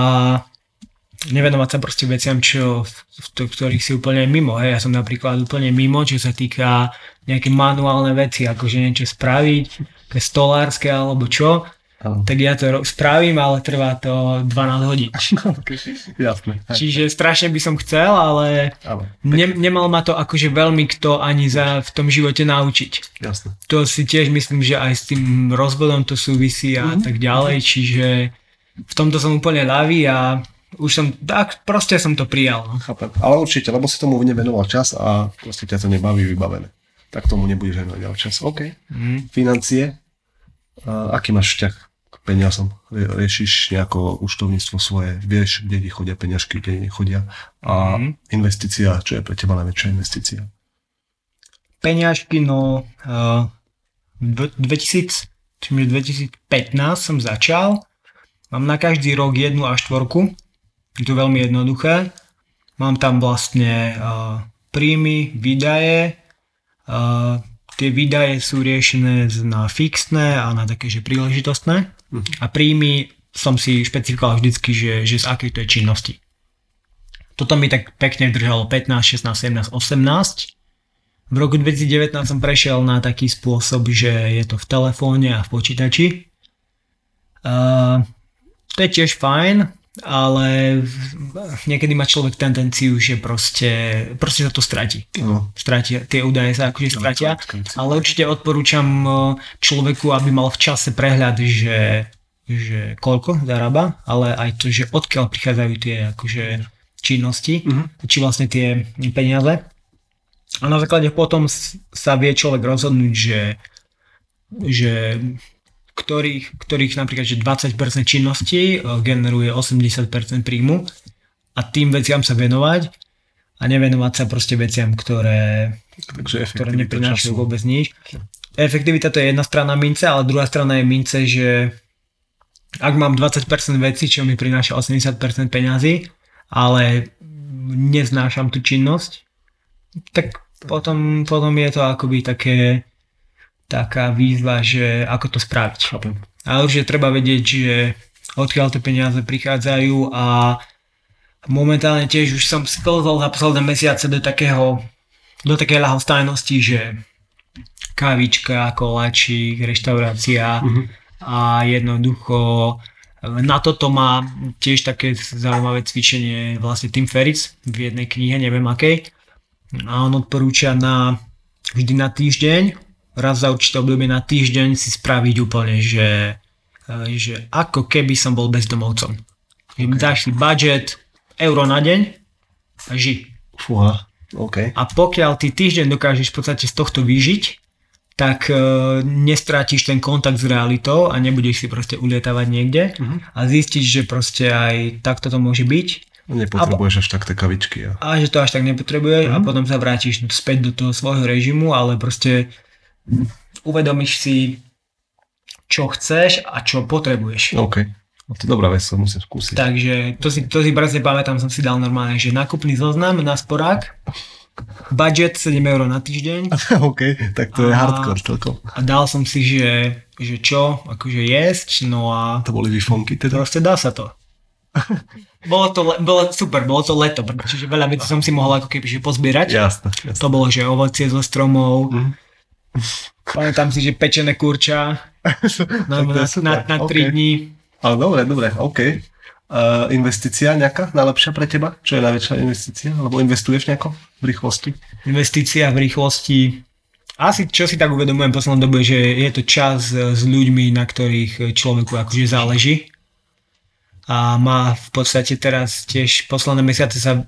nevenovať sa proste veciam, čo, v, ktorých si úplne mimo. Hej. Ja som napríklad úplne mimo, čo sa týka nejaké manuálne veci, akože niečo spraviť, také stolárske alebo čo, Ano. tak ja to spravím, ale trvá to 12 hodín. Jasné. Čiže strašne by som chcel, ale ne, nemal ma to akože veľmi kto ani za, v tom živote naučiť. Jasné. To si tiež myslím, že aj s tým rozvodom to súvisí a mm-hmm. tak ďalej, čiže v tomto som úplne ľavý a už som, tak proste som to prijal. Chápem. Ale určite, lebo si tomu nevenoval čas a proste ťa to nebaví vybavené. Tak tomu nebudeš venovať čas. OK. Mm. Financie. A aký máš vzťah peniazom? Riešiš nejako účtovníctvo svoje? Vieš, kde ti chodia peňažky, kde nechodia? A mm. investícia, čo je pre teba najväčšia investícia? Peňažky, no uh, 2000, 2015 som začal. Mám na každý rok jednu a štvorku je to veľmi jednoduché. Mám tam vlastne uh, príjmy, výdaje. Uh, tie výdaje sú riešené na fixné a na také, že príležitostné. A príjmy som si špecifikoval vždycky, že, že z akej to je činnosti. Toto mi tak pekne držalo 15, 16, 17, 18. V roku 2019 som prešiel na taký spôsob, že je to v telefóne a v počítači. Uh, to je tiež fajn, ale niekedy má človek tendenciu, že proste, proste sa to stratí. No. Stratí, tie údaje sa akože no, stratia, ale určite odporúčam človeku, aby mal v čase prehľad, že, že koľko zarába, ale aj to, že odkiaľ prichádzajú tie akože činnosti, uh-huh. či vlastne tie peniaze. A na základe potom sa vie človek rozhodnúť, že, že ktorých, ktorých napríklad že 20% činnosti e, generuje 80% príjmu a tým veciam sa venovať a nevenovať sa proste veciam, ktoré, Takže ktoré neprinášajú vôbec nič. Efektivita to je jedna strana mince, ale druhá strana je mince, že ak mám 20% veci, čo mi prináša 80% peňazí, ale neznášam tú činnosť, tak potom, potom je to akoby také taká výzva, že ako to spraviť. Chápem. Ale už je treba vedieť, že odkiaľ tie peniaze prichádzajú a momentálne tiež už som sklzol za posledné mesiace do takého do takej ľahostajnosti, že kávička, koláčik, reštaurácia uh-huh. a jednoducho na toto má tiež také zaujímavé cvičenie vlastne Tim Ferris v jednej knihe, neviem akej. A on odporúča na vždy na týždeň raz za určité obdobie na týždeň si spraviť úplne, že, e, že ako keby som bol bezdomovcom. Okay. Dáš si budget euro na deň a ži. Fúha, okay. A pokiaľ ty týždeň dokážeš v podstate z tohto vyžiť, tak uh, nestrátiš ten kontakt s realitou a nebudeš si proste ulietavať niekde uh-huh. a zistíš, že proste aj takto to môže byť. Nepotrebuješ a, až tak tie kavičky. A... a že to až tak nepotrebuješ uh-huh. a potom sa vrátiš späť do toho svojho režimu, ale proste uvedomíš si, čo chceš a čo potrebuješ. OK. No to je dobrá vec, to musím skúsiť. Takže to si, to si brzne pamätám, som si dal normálne, že nákupný zoznam na sporák, budget 7 eur na týždeň. OK, tak to a, je hardcore celkom. A dal som si, že, že čo, akože jesť, no a... To boli výfonky teda? Proste dá sa to. bolo to, le- bolo super, bolo to leto, pretože veľa vecí som si mohol ako keby že pozbierať. Jasné, jasné. To bolo, že ovocie zo stromov, Mhm. Pamätám si, že pečené kurča na, na, na, na 3 ok. dní. Ale dobre, dobre, OK. Uh, investícia nejaká najlepšia pre teba? Čo je najväčšia investícia? Alebo investuješ nejako v rýchlosti? Investícia v rýchlosti. Asi čo si tak uvedomujem v poslednom dobe, že je to čas s ľuďmi, na ktorých človeku akože záleží. A má v podstate teraz tiež posledné mesiace sa,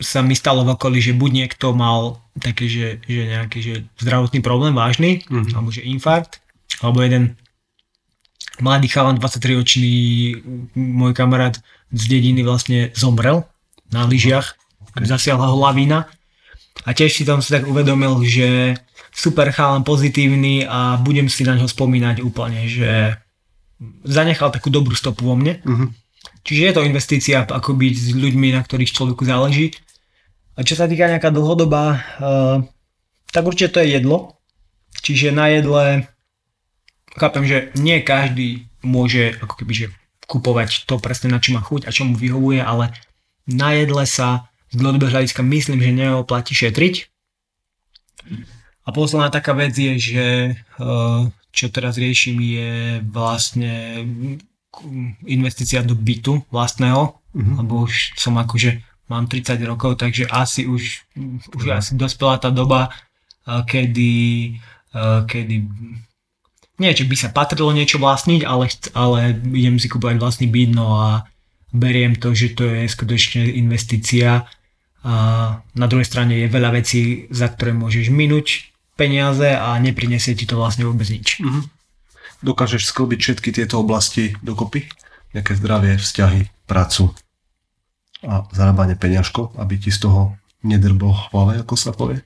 sa mi stalo v okolí, že buď niekto mal taký, že, že nejaký že zdravotný problém vážny, Mhm. alebo že infarkt, alebo jeden mladý chalan, 23-ročný môj kamarát z dediny vlastne zomrel na lyžiach, okay. zasiahla ho lavína a tiež si tam si tak uvedomil, že super chalan pozitívny a budem si na ňo spomínať úplne, že zanechal takú dobrú stopu vo mne. Mhm. Čiže je to investícia ako byť s ľuďmi, na ktorých človeku záleží. A čo sa týka nejaká dlhodobá, uh, tak určite to je jedlo. Čiže na jedle chápem, že nie každý môže ako keby, že kupovať to presne na čo má chuť a čo mu vyhovuje, ale na jedle sa z dlhodobého hľadiska myslím, že neoplatí šetriť. A posledná taká vec je, že uh, čo teraz riešim je vlastne investícia do bytu vlastného, Mhm. lebo už som akože mám 30 rokov, takže asi už, už Mhm. asi dospela tá doba, uh, kedy, uh, kedy nie, či by sa patrilo niečo vlastniť, ale, ale idem si kúpovať vlastný byt, no a beriem to, že to je skutočne investícia. A na druhej strane je veľa vecí, za ktoré môžeš minúť peniaze a neprinesie ti to vlastne vôbec nič. Mhm. Dokážeš sklbiť všetky tieto oblasti dokopy? Nejaké zdravie, vzťahy, prácu a zarábanie peňažkov, aby ti z toho nedrblo hlave, ako sa povie?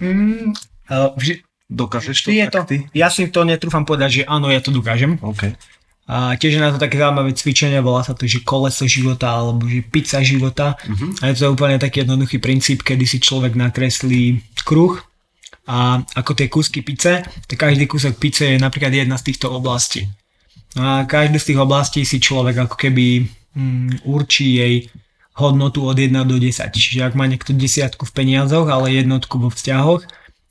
Mm, uh, vždy, Dokážeš to je to, ty? ja si to netrúfam povedať, že áno, ja to dokážem. OK. A tiež je na to také zaujímavé cvičenie, volá sa to, že koleso života alebo že pizza života. Mhm. A je to úplne taký jednoduchý princíp, kedy si človek nakreslí kruh a ako tie kúsky pice, tak každý kúsok pice je napríklad jedna z týchto oblastí. A každú z tých oblastí si človek ako keby mm, určí jej hodnotu od 1 do 10. Čiže ak má niekto desiatku v peniazoch, ale jednotku vo vzťahoch,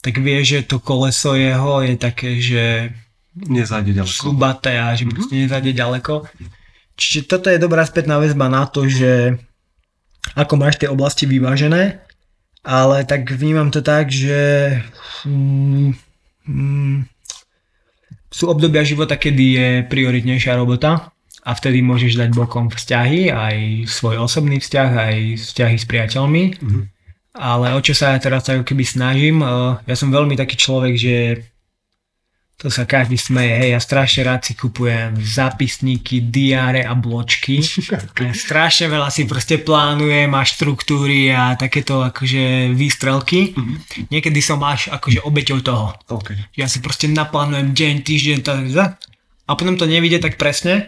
tak vie, že to koleso jeho je také, že Nezájde ďaleko. slubaté a že proste nezajde ďaleko. Čiže toto je dobrá spätná väzba na to, že ako máš tie oblasti vyvážené, ale tak vnímam to tak, že mm, mm, sú obdobia života, kedy je prioritnejšia robota a vtedy môžeš dať bokom vzťahy, aj svoj osobný vzťah, aj vzťahy s priateľmi. Mhm. Ale o čo sa ja teraz ako keby snažím, eh, ja som veľmi taký človek, že to sa každý smeje, hej, ja strašne rád si kupujem zápisníky, diáre a bločky. Ja strašne veľa si proste plánujem a štruktúry a takéto akože výstrelky. Niekedy som až akože obeťou toho. OK. Ja si proste naplánujem deň, týždeň, tak, tak, a potom to nevidie tak presne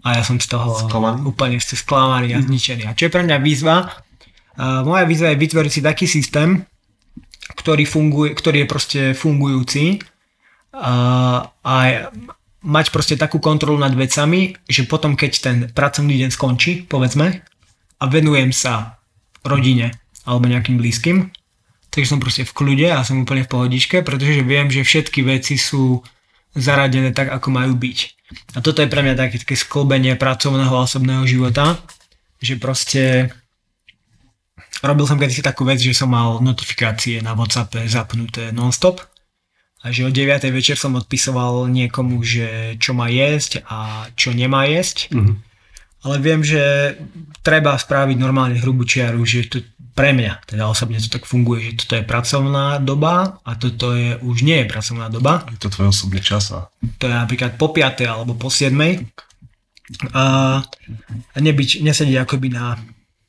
a ja som z toho Sklamaný? úplne ste sklamaný a zničený. A čo je pre mňa výzva? Uh, moja výzva je vytvoriť si taký systém, ktorý, funguje, ktorý je proste fungujúci a, a mať proste takú kontrolu nad vecami, že potom keď ten pracovný deň skončí, povedzme, a venujem sa rodine alebo nejakým blízkym, takže som proste v kľude a som úplne v pohodičke, pretože viem, že všetky veci sú zaradené tak, ako majú byť. A toto je pre mňa také, také sklbenie pracovného a osobného života, že proste robil som kedysi takú vec, že som mal notifikácie na Whatsappe zapnuté non-stop a že o 9. večer som odpisoval niekomu, že čo má jesť a čo nemá jesť. Mhm. Ale viem, že treba spraviť normálne hrubú čiaru, že to pre mňa, teda osobne to tak funguje, že toto je pracovná doba a toto je, už nie je pracovná doba. Je to tvoj osobný čas a To je napríklad po 5. alebo po 7. A a nebyť, nesediť akoby na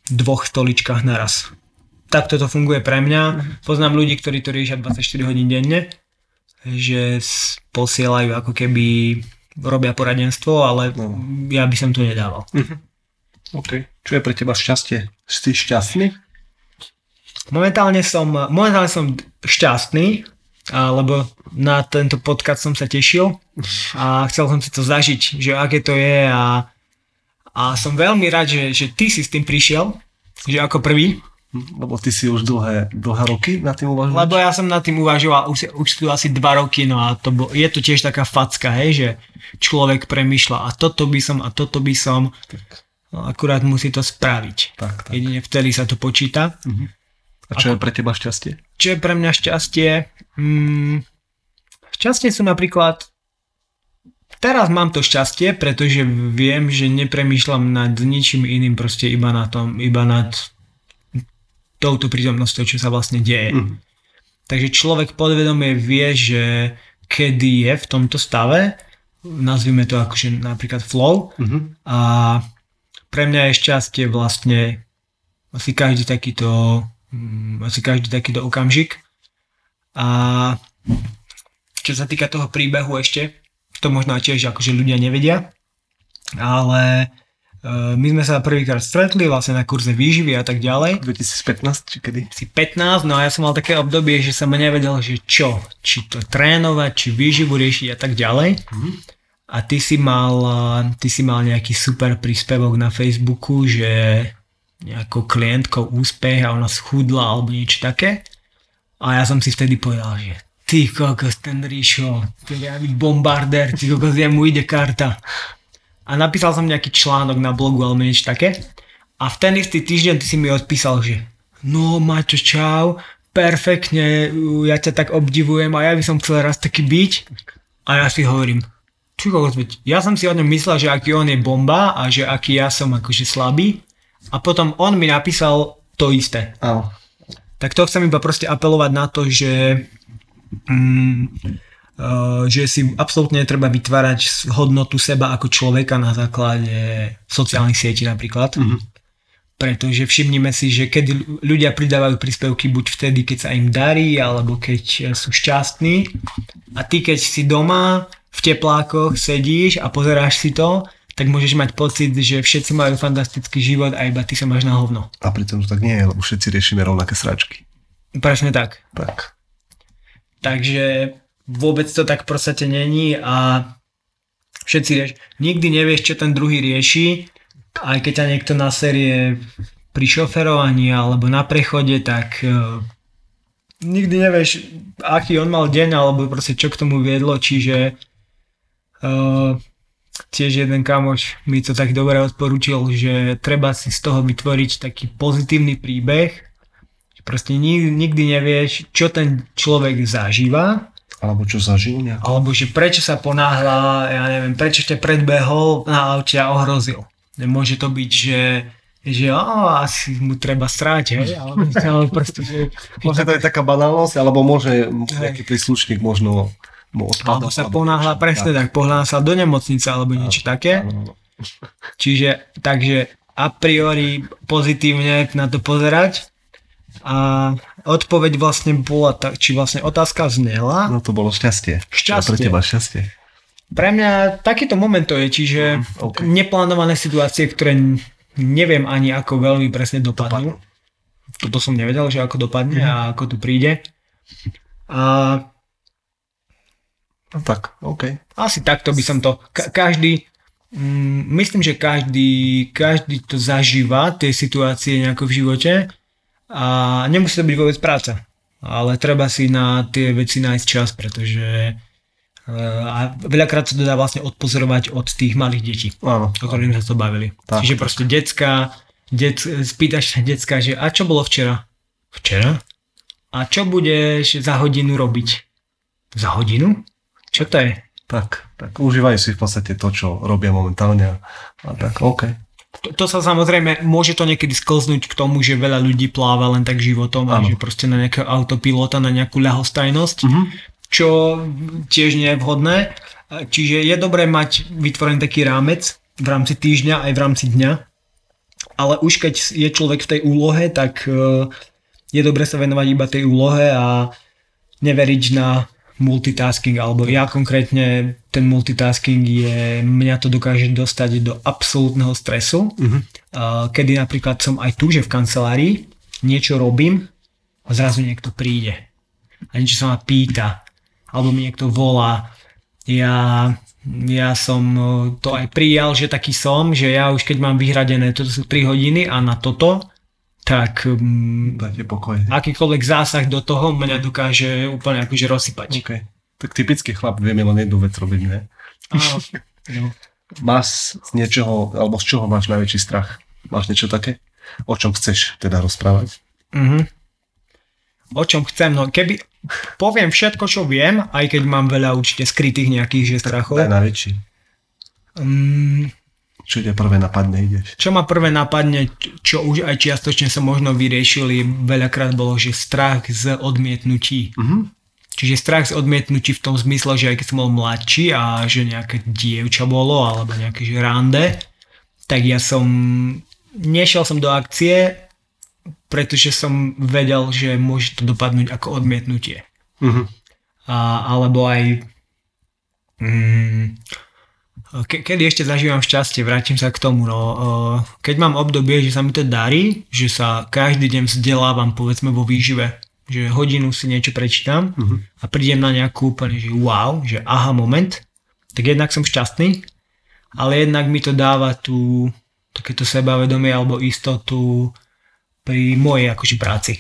dvoch stoličkách naraz. Takto to funguje pre mňa. Poznám ľudí, ktorí to riešia 24 hodín denne, že posielajú ako keby robia poradenstvo, ale No. ja by som to nedával. OK. Čo je pre teba šťastie? Si šťastný? Momentálne som, momentálne som šťastný, lebo na tento podcast som sa tešil a chcel som si to zažiť, že aké to je a, A som veľmi rád, že, že ty si s tým prišiel, že ako prvý. Lebo ty si už dlhé, dlhé roky na tým uvažuješ? Lebo ja som nad tým uvažoval už, už tu asi dva roky, no a to bo, je to tiež taká facka, hej, že človek premýšľa a toto by som a toto by som. No, akurát musí to spraviť. Tak, tak. Jedine vtedy sa to počíta. A čo je pre teba šťastie? Čo je pre mňa šťastie? Mm, šťastie sú napríklad... Teraz mám to šťastie, pretože viem, že nepremýšľam nad ničím iným, proste iba na tom, iba nad touto prítomnosťou, čo sa vlastne deje. Mhm. Takže človek podvedomie vie, že kedy je v tomto stave, nazvime to akože napríklad flow Mhm. a pre mňa je šťastie vlastne asi každý takýto mm, asi každý takýto okamžik a čo sa týka toho príbehu ešte to možno tiež akože ľudia nevedia ale my sme sa prvýkrát stretli vlastne na kurze výživy a tak ďalej 2015 či kedy? si 15, no a ja som mal také obdobie, že som nevedel, že čo, či to trénovať, či výživu riešiť a tak ďalej. A ty si mal, eh, ty si mal nejaký super príspevok na Facebooku, že nejakou klientkou úspech a ona schudla alebo niečo také. A ja som si vtedy povedal, že ty kokos, ten Ríšo, ten bombardér, ty kokos, mu ide karta. A napísal som nejaký článok na blogu alebo niečo také. A v ten istý týždeň ty si mi odpísal, že no Maťo, čau, perfektne, uh, ja ťa tak obdivujem a ja by som chcel raz taký byť. A ja si hovorím, ja som si o ňom myslel, že aký on je bomba a že aký ja som akože slabý. A potom on mi napísal to isté. Áno. Tak to chcem iba proste apelovať na to, že, mm, že si absolútne netreba vytvárať hodnotu seba ako človeka na základe sociálnych sietí napríklad. Mhm. Pretože všimnime si, že keď ľudia pridávajú príspevky buď vtedy, keď sa im darí, alebo keď sú šťastní. A ty, keď si doma v teplákoch sedíš a pozeráš si to, tak môžeš mať pocit, že všetci majú fantastický život a iba ty sa máš na hovno. A pritom to tak nie je, lebo všetci riešime rovnaké sračky. Presne tak. Tak. Takže vôbec to tak podstate není a všetci rieš, nikdy nevieš, čo ten druhý rieši, aj keď ťa niekto na série pri šoferovaní alebo na prechode, tak uh, nikdy nevieš, aký on mal deň alebo proste čo k tomu viedlo, čiže uh, tiež jeden kamoš mi to tak dobre odporúčil, že treba si z toho vytvoriť taký pozitívny príbeh, že proste nikdy nevieš, čo ten človek zažíva, Alebo čo zažil nejak. alebo že prečo sa ponáhla, ja neviem, prečo ťa predbehol na aute a ohrozil. Môže to byť, že že ó, asi mu treba sráť, hej, ale, ale proste, že, Môže to je taká banálnosť, alebo môže nejaký príslušník možno mu odpadol. alebo sa ponáhla presne tak, pohľadá sa do nemocnice alebo niečo také. Čiže, takže a priori pozitívne na to pozerať a odpoveď vlastne bola tak, či vlastne otázka znela. No to bolo šťastie. Šťastie. Pre teba šťastie. Pre mňa takýto moment to je, čiže OK. neplánované situácie, ktoré neviem ani ako veľmi presne dopadnú. Toto som nevedel, že ako dopadne a ako tu príde. A No tak, OK. asi takto by som to, ka- každý, mm, myslím, že každý, každý to zažíva, tie situácie nejako v živote a nemusí to byť vôbec práca, ale treba si na tie veci nájsť čas, pretože eh, a veľakrát sa to dá vlastne odpozorovať od tých malých detí, Áno. o ktorých sme sa to bavili. Tak. Čiže proste decka, dec, spýtaš sa decka, že a čo bolo včera? Včera? A čo budeš za hodinu robiť? Za hodinu? Čo to je? Tak, tak užívajú si v podstate to, čo robia momentálne a, a tak, OK. To, to sa samozrejme, môže to niekedy sklznúť k tomu, že veľa ľudí pláva len tak životom a Áno. že proste na nejakého autopilota, na nejakú ľahostajnosť, Mhm. čo tiež nie je vhodné. Čiže je dobré mať vytvorený taký rámec v rámci týždňa aj v rámci dňa, ale už keď je človek v tej úlohe, tak eh, je dobré sa venovať iba tej úlohe a neveriť na multitasking, alebo ja konkrétne ten multitasking je, mňa to dokáže dostať do absolútneho stresu, Mhm. uh, kedy napríklad som aj tu, že v kancelárii niečo robím a zrazu niekto príde a niečo sa ma pýta, alebo mi niekto volá ja, ja som e, to aj prijal, že taký som, že ja už keď mám vyhradené, toto sú 3 hodiny a na toto, tak um, akýkoľvek zásah do toho mňa dokáže úplne akože rozsypať. OK. Tak typický chlap vieme len jednu vec robiť, ne? Áno. No. Máš z niečoho, alebo z čoho máš najväčší strach? Máš niečo také? O čom chceš teda rozprávať? Mhm. O čom chcem, no keby poviem všetko, čo viem, aj keď mám veľa určite skrytých nejakých že strachov. Najväčší. Um, Čo ťa prvé napadne, ideš? čo ma prvé napadne, čo už aj čiastočne sa možno vyriešili, veľakrát bolo, že strach z odmietnutí. Mhm. Čiže strach z odmietnutí v tom zmysle, že aj keď som bol mladší a že nejaké dievča bolo, alebo nejaké že rande, tak ja som, nešiel som do akcie, pretože som vedel, že môže to dopadnúť ako odmietnutie. Mhm. A, alebo aj mm, ke, kedy ešte zažívam šťastie, vrátim sa k tomu. No, keď mám obdobie, že sa mi to darí, že sa každý deň vzdelávam povedzme vo výžive, že hodinu si niečo prečítam Mhm. a prídem na nejakú úplne, že wow, že aha moment, tak jednak som šťastný, ale jednak mi to dáva tú takéto sebavedomie alebo istotu pri mojej akože práci.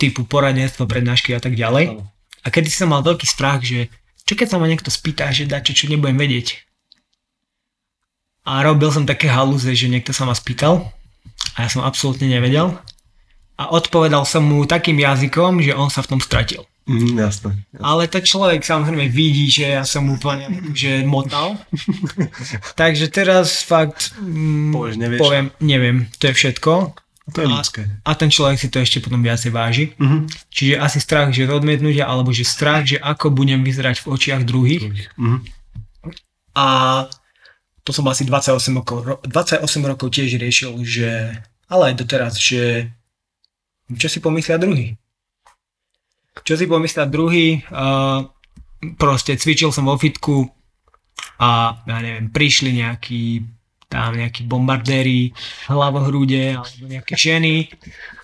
Typu poradenstvo, prednášky a tak ďalej. A kedy som mal veľký strach, že čo keď sa ma niekto spýta, že dá čo, čo nebudem vedieť. A robil som také halúze, že niekto sa ma spýtal a ja som absolútne nevedel. A odpovedal som mu takým jazykom, že on sa v tom stratil. Mhm, jasné. Ale to človek samozrejme vidí, že ja som úplne že motal. Takže teraz fakt mm, Povieš, nevieš. poviem, neviem, to je všetko. To je A- ľudské. A ten človek si to ešte potom viacej váži. Mhm. Čiže asi strach, že odmietnutia, alebo že strach, že ako budem vyzerať v očiach druhých. Mhm. A to som asi 28 rokov, ro- 28 rokov tiež riešil, že ale aj doteraz, že čo si pomyslia druhý. Čo si pomyslia druhý, uh, proste cvičil som vo fitku a ja neviem, prišli nejakí tam nejakí bombardéri, hlavohrude alebo nejaké ženy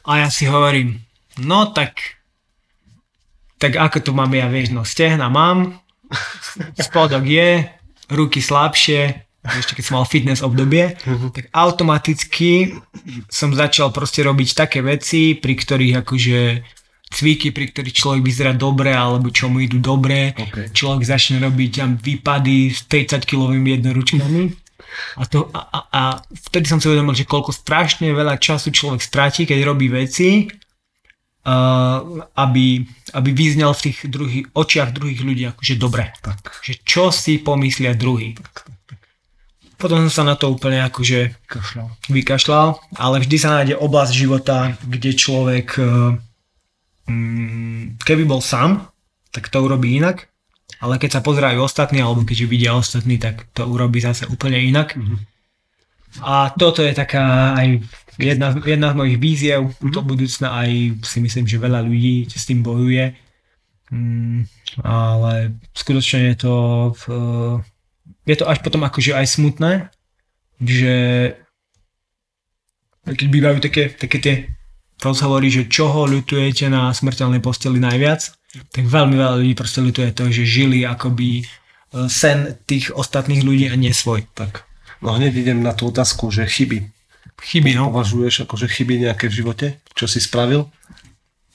a ja si hovorím, no tak tak ako to mám ja, vieš, no stehna mám, spodok je, ruky slabšie, ešte keď som mal fitness obdobie, tak automaticky som začal proste robiť také veci, pri ktorých akože cviky, pri ktorých človek vyzerá dobre, alebo čo mu idú dobre, OK. človek začne robiť tam výpady s 30 kilovými jednoručkami. A, to, a, a, a vtedy som si uvedomil, že koľko strašne veľa času človek stráti, keď robí veci, uh, aby, aby vyznel v tých druhých, očiach druhých ľudí akože dobre. Tak. Že čo si pomyslia druhý. Potom som sa na to úplne akože Kašľal. vykašľal, ale vždy sa nájde oblasť života, kde človek eh, mm, keby bol sám, tak to urobí inak, ale keď sa pozerajú ostatní, alebo keďže vidia ostatní, tak to urobí zase úplne inak. A toto je taká aj jedna, jedna z mojich víziev do budúcna, aj si myslím, že veľa ľudí s tým bojuje. Mm, ale skutočne je to v, je to až potom akože aj smutné, že keď bývajú také, také tie rozhovory, že čoho ľutujete na smrteľnej posteli najviac, tak veľmi veľa ľudí proste ľutuje to, že žili akoby e, sen tých ostatných ľudí a nie svoj. Tak. No hneď idem na tú otázku, že chyby. Chyby, no. Považuješ akože chyby nejaké v živote? Čo si spravil?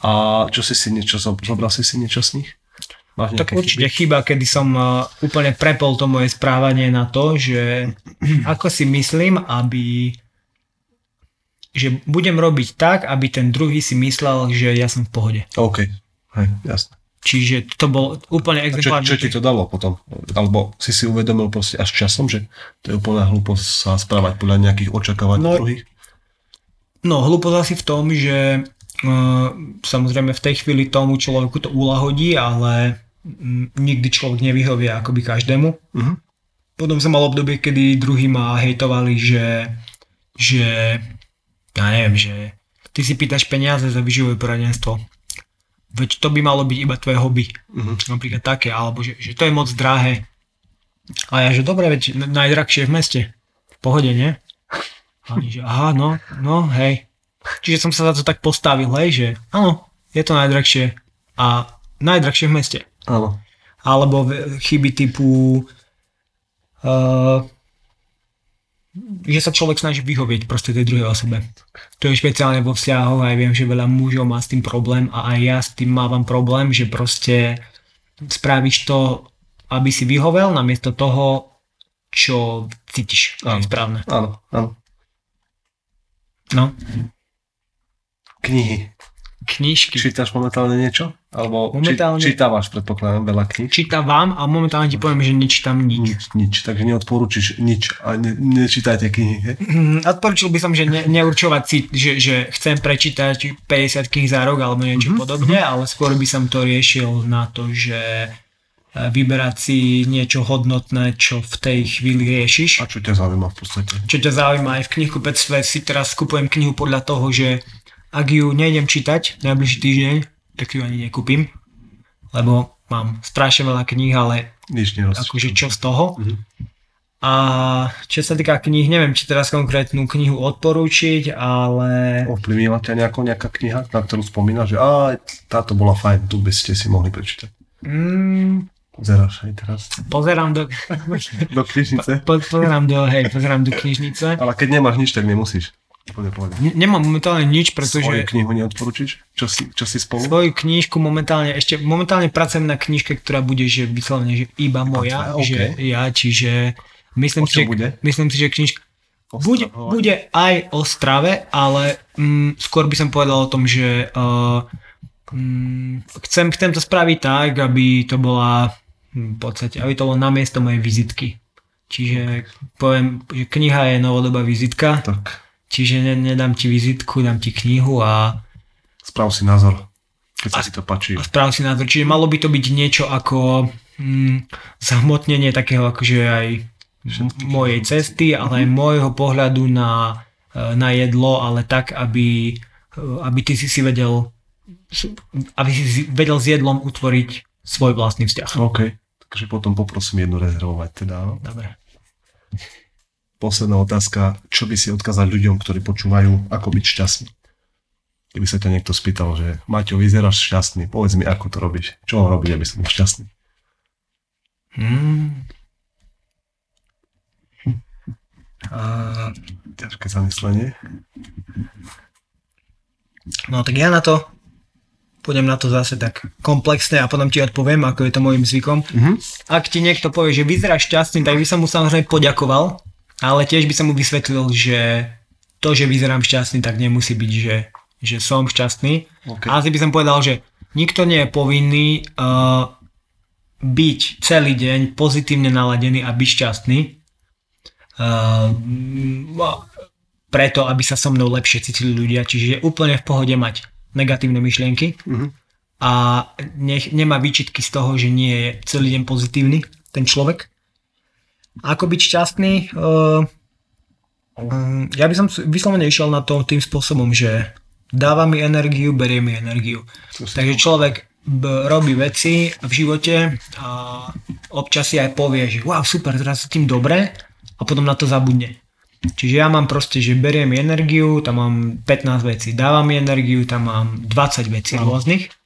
A čo si si niečo, zo- zobral si si niečo z nich? Máš Tak určite chyby? chyba, kedy som uh, úplne prepol to moje správanie na to, že ako si myslím, aby že budem robiť tak, aby ten druhý si myslel, že ja som v pohode. OK. Hej, jasné. Čiže to bol úplne A čo, čo ti to dalo potom? Alebo si si uvedomil proste až časom, že to je úplná hlúposť sa správať podľa nejakých očakávaní No, druhých? No, hlúposť asi v tom, že samozrejme v tej chvíli tomu človeku to ulahodí, ale mm, nikdy človek nevyhovie akoby každému. Mhm. Potom som mal obdobie, kedy druhí ma hejtovali, že, že ja neviem, že ty si pýtaš peniaze za vyživové poradenstvo. Veď to by malo byť iba tvoje hobby. Mhm. Napríklad také, alebo že, že to je moc drahé. A ja, že dobre, veď najdrahšie v meste. V pohode, nie? A oni, že aha, no, no, hej. Čiže som sa za to tak postavil, hej, že áno, je to najdrahšie a najdrahšie v meste. Áno. alebo chyby typu uh, že sa človek snaží vyhovieť proste tej druhej osobe. To je špeciálne vo vzťahoch aj viem, že veľa mužov má s tým problém a aj ja s tým mávam problém, že proste spravíš to, aby si vyhovel namiesto toho, čo cítiš, Áno. správne. Áno, áno. No, Knihy. knižky. Čítaš momentálne niečo? Alebo Momentálne- či, čítavaš, predpokladám, veľa kníh? Čítam vám a momentálne ti poviem, že nečítam nič. Nič, nič. Takže neodporúčiš nič a ne, nečítajte knihy, he? Mm, Odporučil by som, že ne, neurčovať si, že, že chcem prečítať 50 kníh za rok alebo niečo mm-hmm. podobne, ale skôr by som to riešil na to, že e, vyberať si niečo hodnotné, čo v tej chvíli riešiš. A čo ťa zaujíma v podstate? Čo ťa zaujíma aj v knihkupectve, si teraz skupujem knihu podľa toho, že ak ju nejdem čítať najbližší týždeň, tak ju ani nekúpim, lebo mám strašne veľa kníh, ale Nič akože čo z toho. Mhm. A čo sa týka kníh, neviem, či teraz konkrétnu knihu odporúčiť, ale Ovplyvnila ťa nejako nejaká kniha, na ktorú spomínaš, že á, táto bola fajn, tu by ste si mohli prečítať. mm, Zeráš aj teraz pozerám do, do knižnice. po, pozerám do, hej, pozerám do knižnice. Ale keď nemáš nič, tak nemusíš. Úplne povedať. N- Nemám momentálne nič, Svoju pretože knihu neodporúčiš? Čo si, čo si spolu? svoju knižku momentálne, ešte momentálne pracujem na knižke, ktorá bude, že vyslovene, že iba moja, tvoja, že ja, čiže myslím si, že, bude? myslím si, že knižka bude, bude aj o strave, ale mm, skôr by som povedal o tom, že uh, mm, chcem, chcem to spraviť tak, aby to bola hm, v podstate, aby to bolo namiesto mojej vizitky. Čiže poviem, že kniha je novodobá vizitka, Tak, čiže ne, nedám ti vizitku, dám ti knihu a, sprav si názor, keď sa ti to páči. a správ si názor. Čiže malo by to byť niečo ako hm, zahmotnenie takého akože aj mojej cesty, ale aj môjho pohľadu na, e, na jedlo, ale tak, aby, e, aby ty si si vedel aby si si vedel s jedlom utvoriť svoj vlastný vzťah. OK, takže potom poprosím jednu rezervovať teda. áno. Dobre. Posledná otázka, čo by si odkázal ľuďom, ktorí počúvajú, ako byť šťastný? Keby sa ťa niekto spýtal, že Maťo, vyzeráš šťastný, povedz mi, ako to robíš. Čo mám robiť, aby som bol šťastný? Hmm. A, Ťažké zamyslenie. no tak ja na to pôjdem na to zase tak komplexne a potom ti odpoviem, ako je to môjim zvykom. Mhm. Ak ti niekto povie, že vyzeráš šťastný, tak by som mu samozrejme poďakoval, ale tiež by som mu vysvetlil, že to, že vyzerám šťastný, tak nemusí byť, že, že som šťastný. OK. A asi by som povedal, že nikto nie je povinný uh, byť celý deň pozitívne naladený a byť šťastný. Uh, preto, aby sa so mnou lepšie cítili ľudia. Čiže je úplne v pohode mať negatívne myšlienky Mhm. a nech, nemá výčitky z toho, že nie je celý deň pozitívny ten človek. Ako byť šťastný? Uh, um, ja by som vyslovene išiel na to tým spôsobom, že dáva mi energiu, berie mi energiu. Takže človek b- robí veci v živote a občas si aj povie, že wow, super, teraz sa tým dobre a potom na to zabudne. Čiže ja mám proste, že beriem energiu, tam mám 15 vecí, dávam mi energiu, tam mám 20 vecí rôznych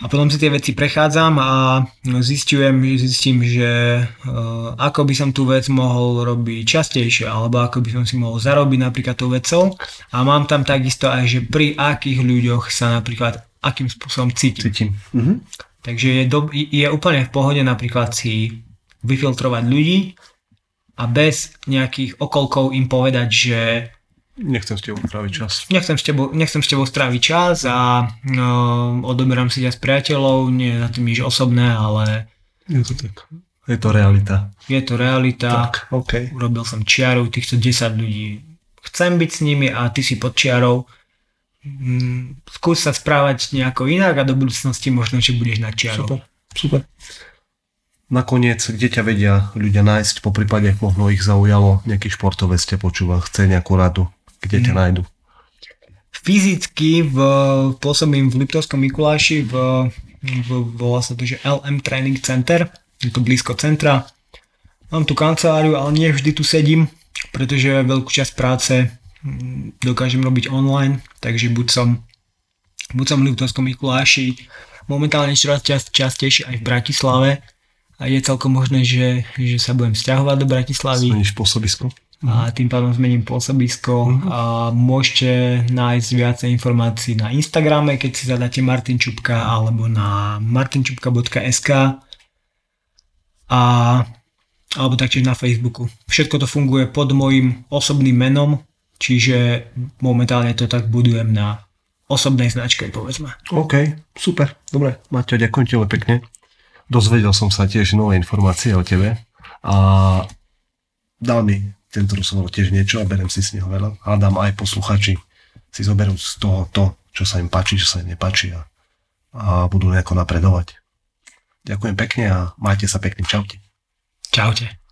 a potom si tie veci prechádzam a zistujem, zistím, že uh, ako by som tú vec mohol robiť častejšie alebo ako by som si mohol zarobiť napríklad tou vecou a mám tam takisto aj, že pri akých ľuďoch sa napríklad akým spôsobom cítim. Cítim. Mhm. Takže je, do, je úplne v pohode napríklad si vyfiltrovať ľudí a bez nejakých okolkov im povedať, že Nechcem s tebou tráviť čas. nechcem s tebou, nechcem s tebou stráviť čas a no, odoberám si ťa s priateľov, nie za tým nič osobné, ale Je to tak. Je to realita. je to realita. Tak, OK. Urobil som čiaru, týchto 10 ľudí. Chcem byť s nimi a ty si pod čiarou. Mm, Skús sa správať nejako inak a do budúcnosti možno, že budeš na čiarou. Super. Super. Nakoniec, kde ťa vedia ľudia nájsť, po prípade možno ich zaujalo, nejaký športovec ťa počúva, chce nejakú radu, kde ťa nájdu. fyzicky v, pôsobím v Liptovskom Mikuláši, v, v, volá sa to, že LM Training Center, je to blízko centra. Mám tu kanceláriu, ale nie vždy tu sedím, pretože veľkú časť práce mm, dokážem robiť online, takže buď som, buď som v Liptovskom Mikuláši, momentálne čoraz čas, častejšie aj v Bratislave a je celkom možné, že, že sa budem stiahovať do Bratislavy Zmeníš pôsobisko? A tým pádom zmením pôsobisko a môžete nájsť viacej informácií na Instagrame, keď si zadáte Martin Čupka alebo na martinčupka.sk a alebo taktiež na Facebooku. Všetko to funguje pod môjim osobným menom, čiže momentálne to tak budujem na osobnej značke, povedzme. OK, super, dobre. Maťo, ďakujem ti pekne. Dozvedel som sa tiež nové informácie o tebe a dal mi tento rozhovor tiež niečo a berem si z neho veľa. Dám aj posluchači si zoberú z toho to, čo sa im páči, čo sa im nepáči a, a budú nejako napredovať. Ďakujem pekne a majte sa pekne. Čaute. Čaute.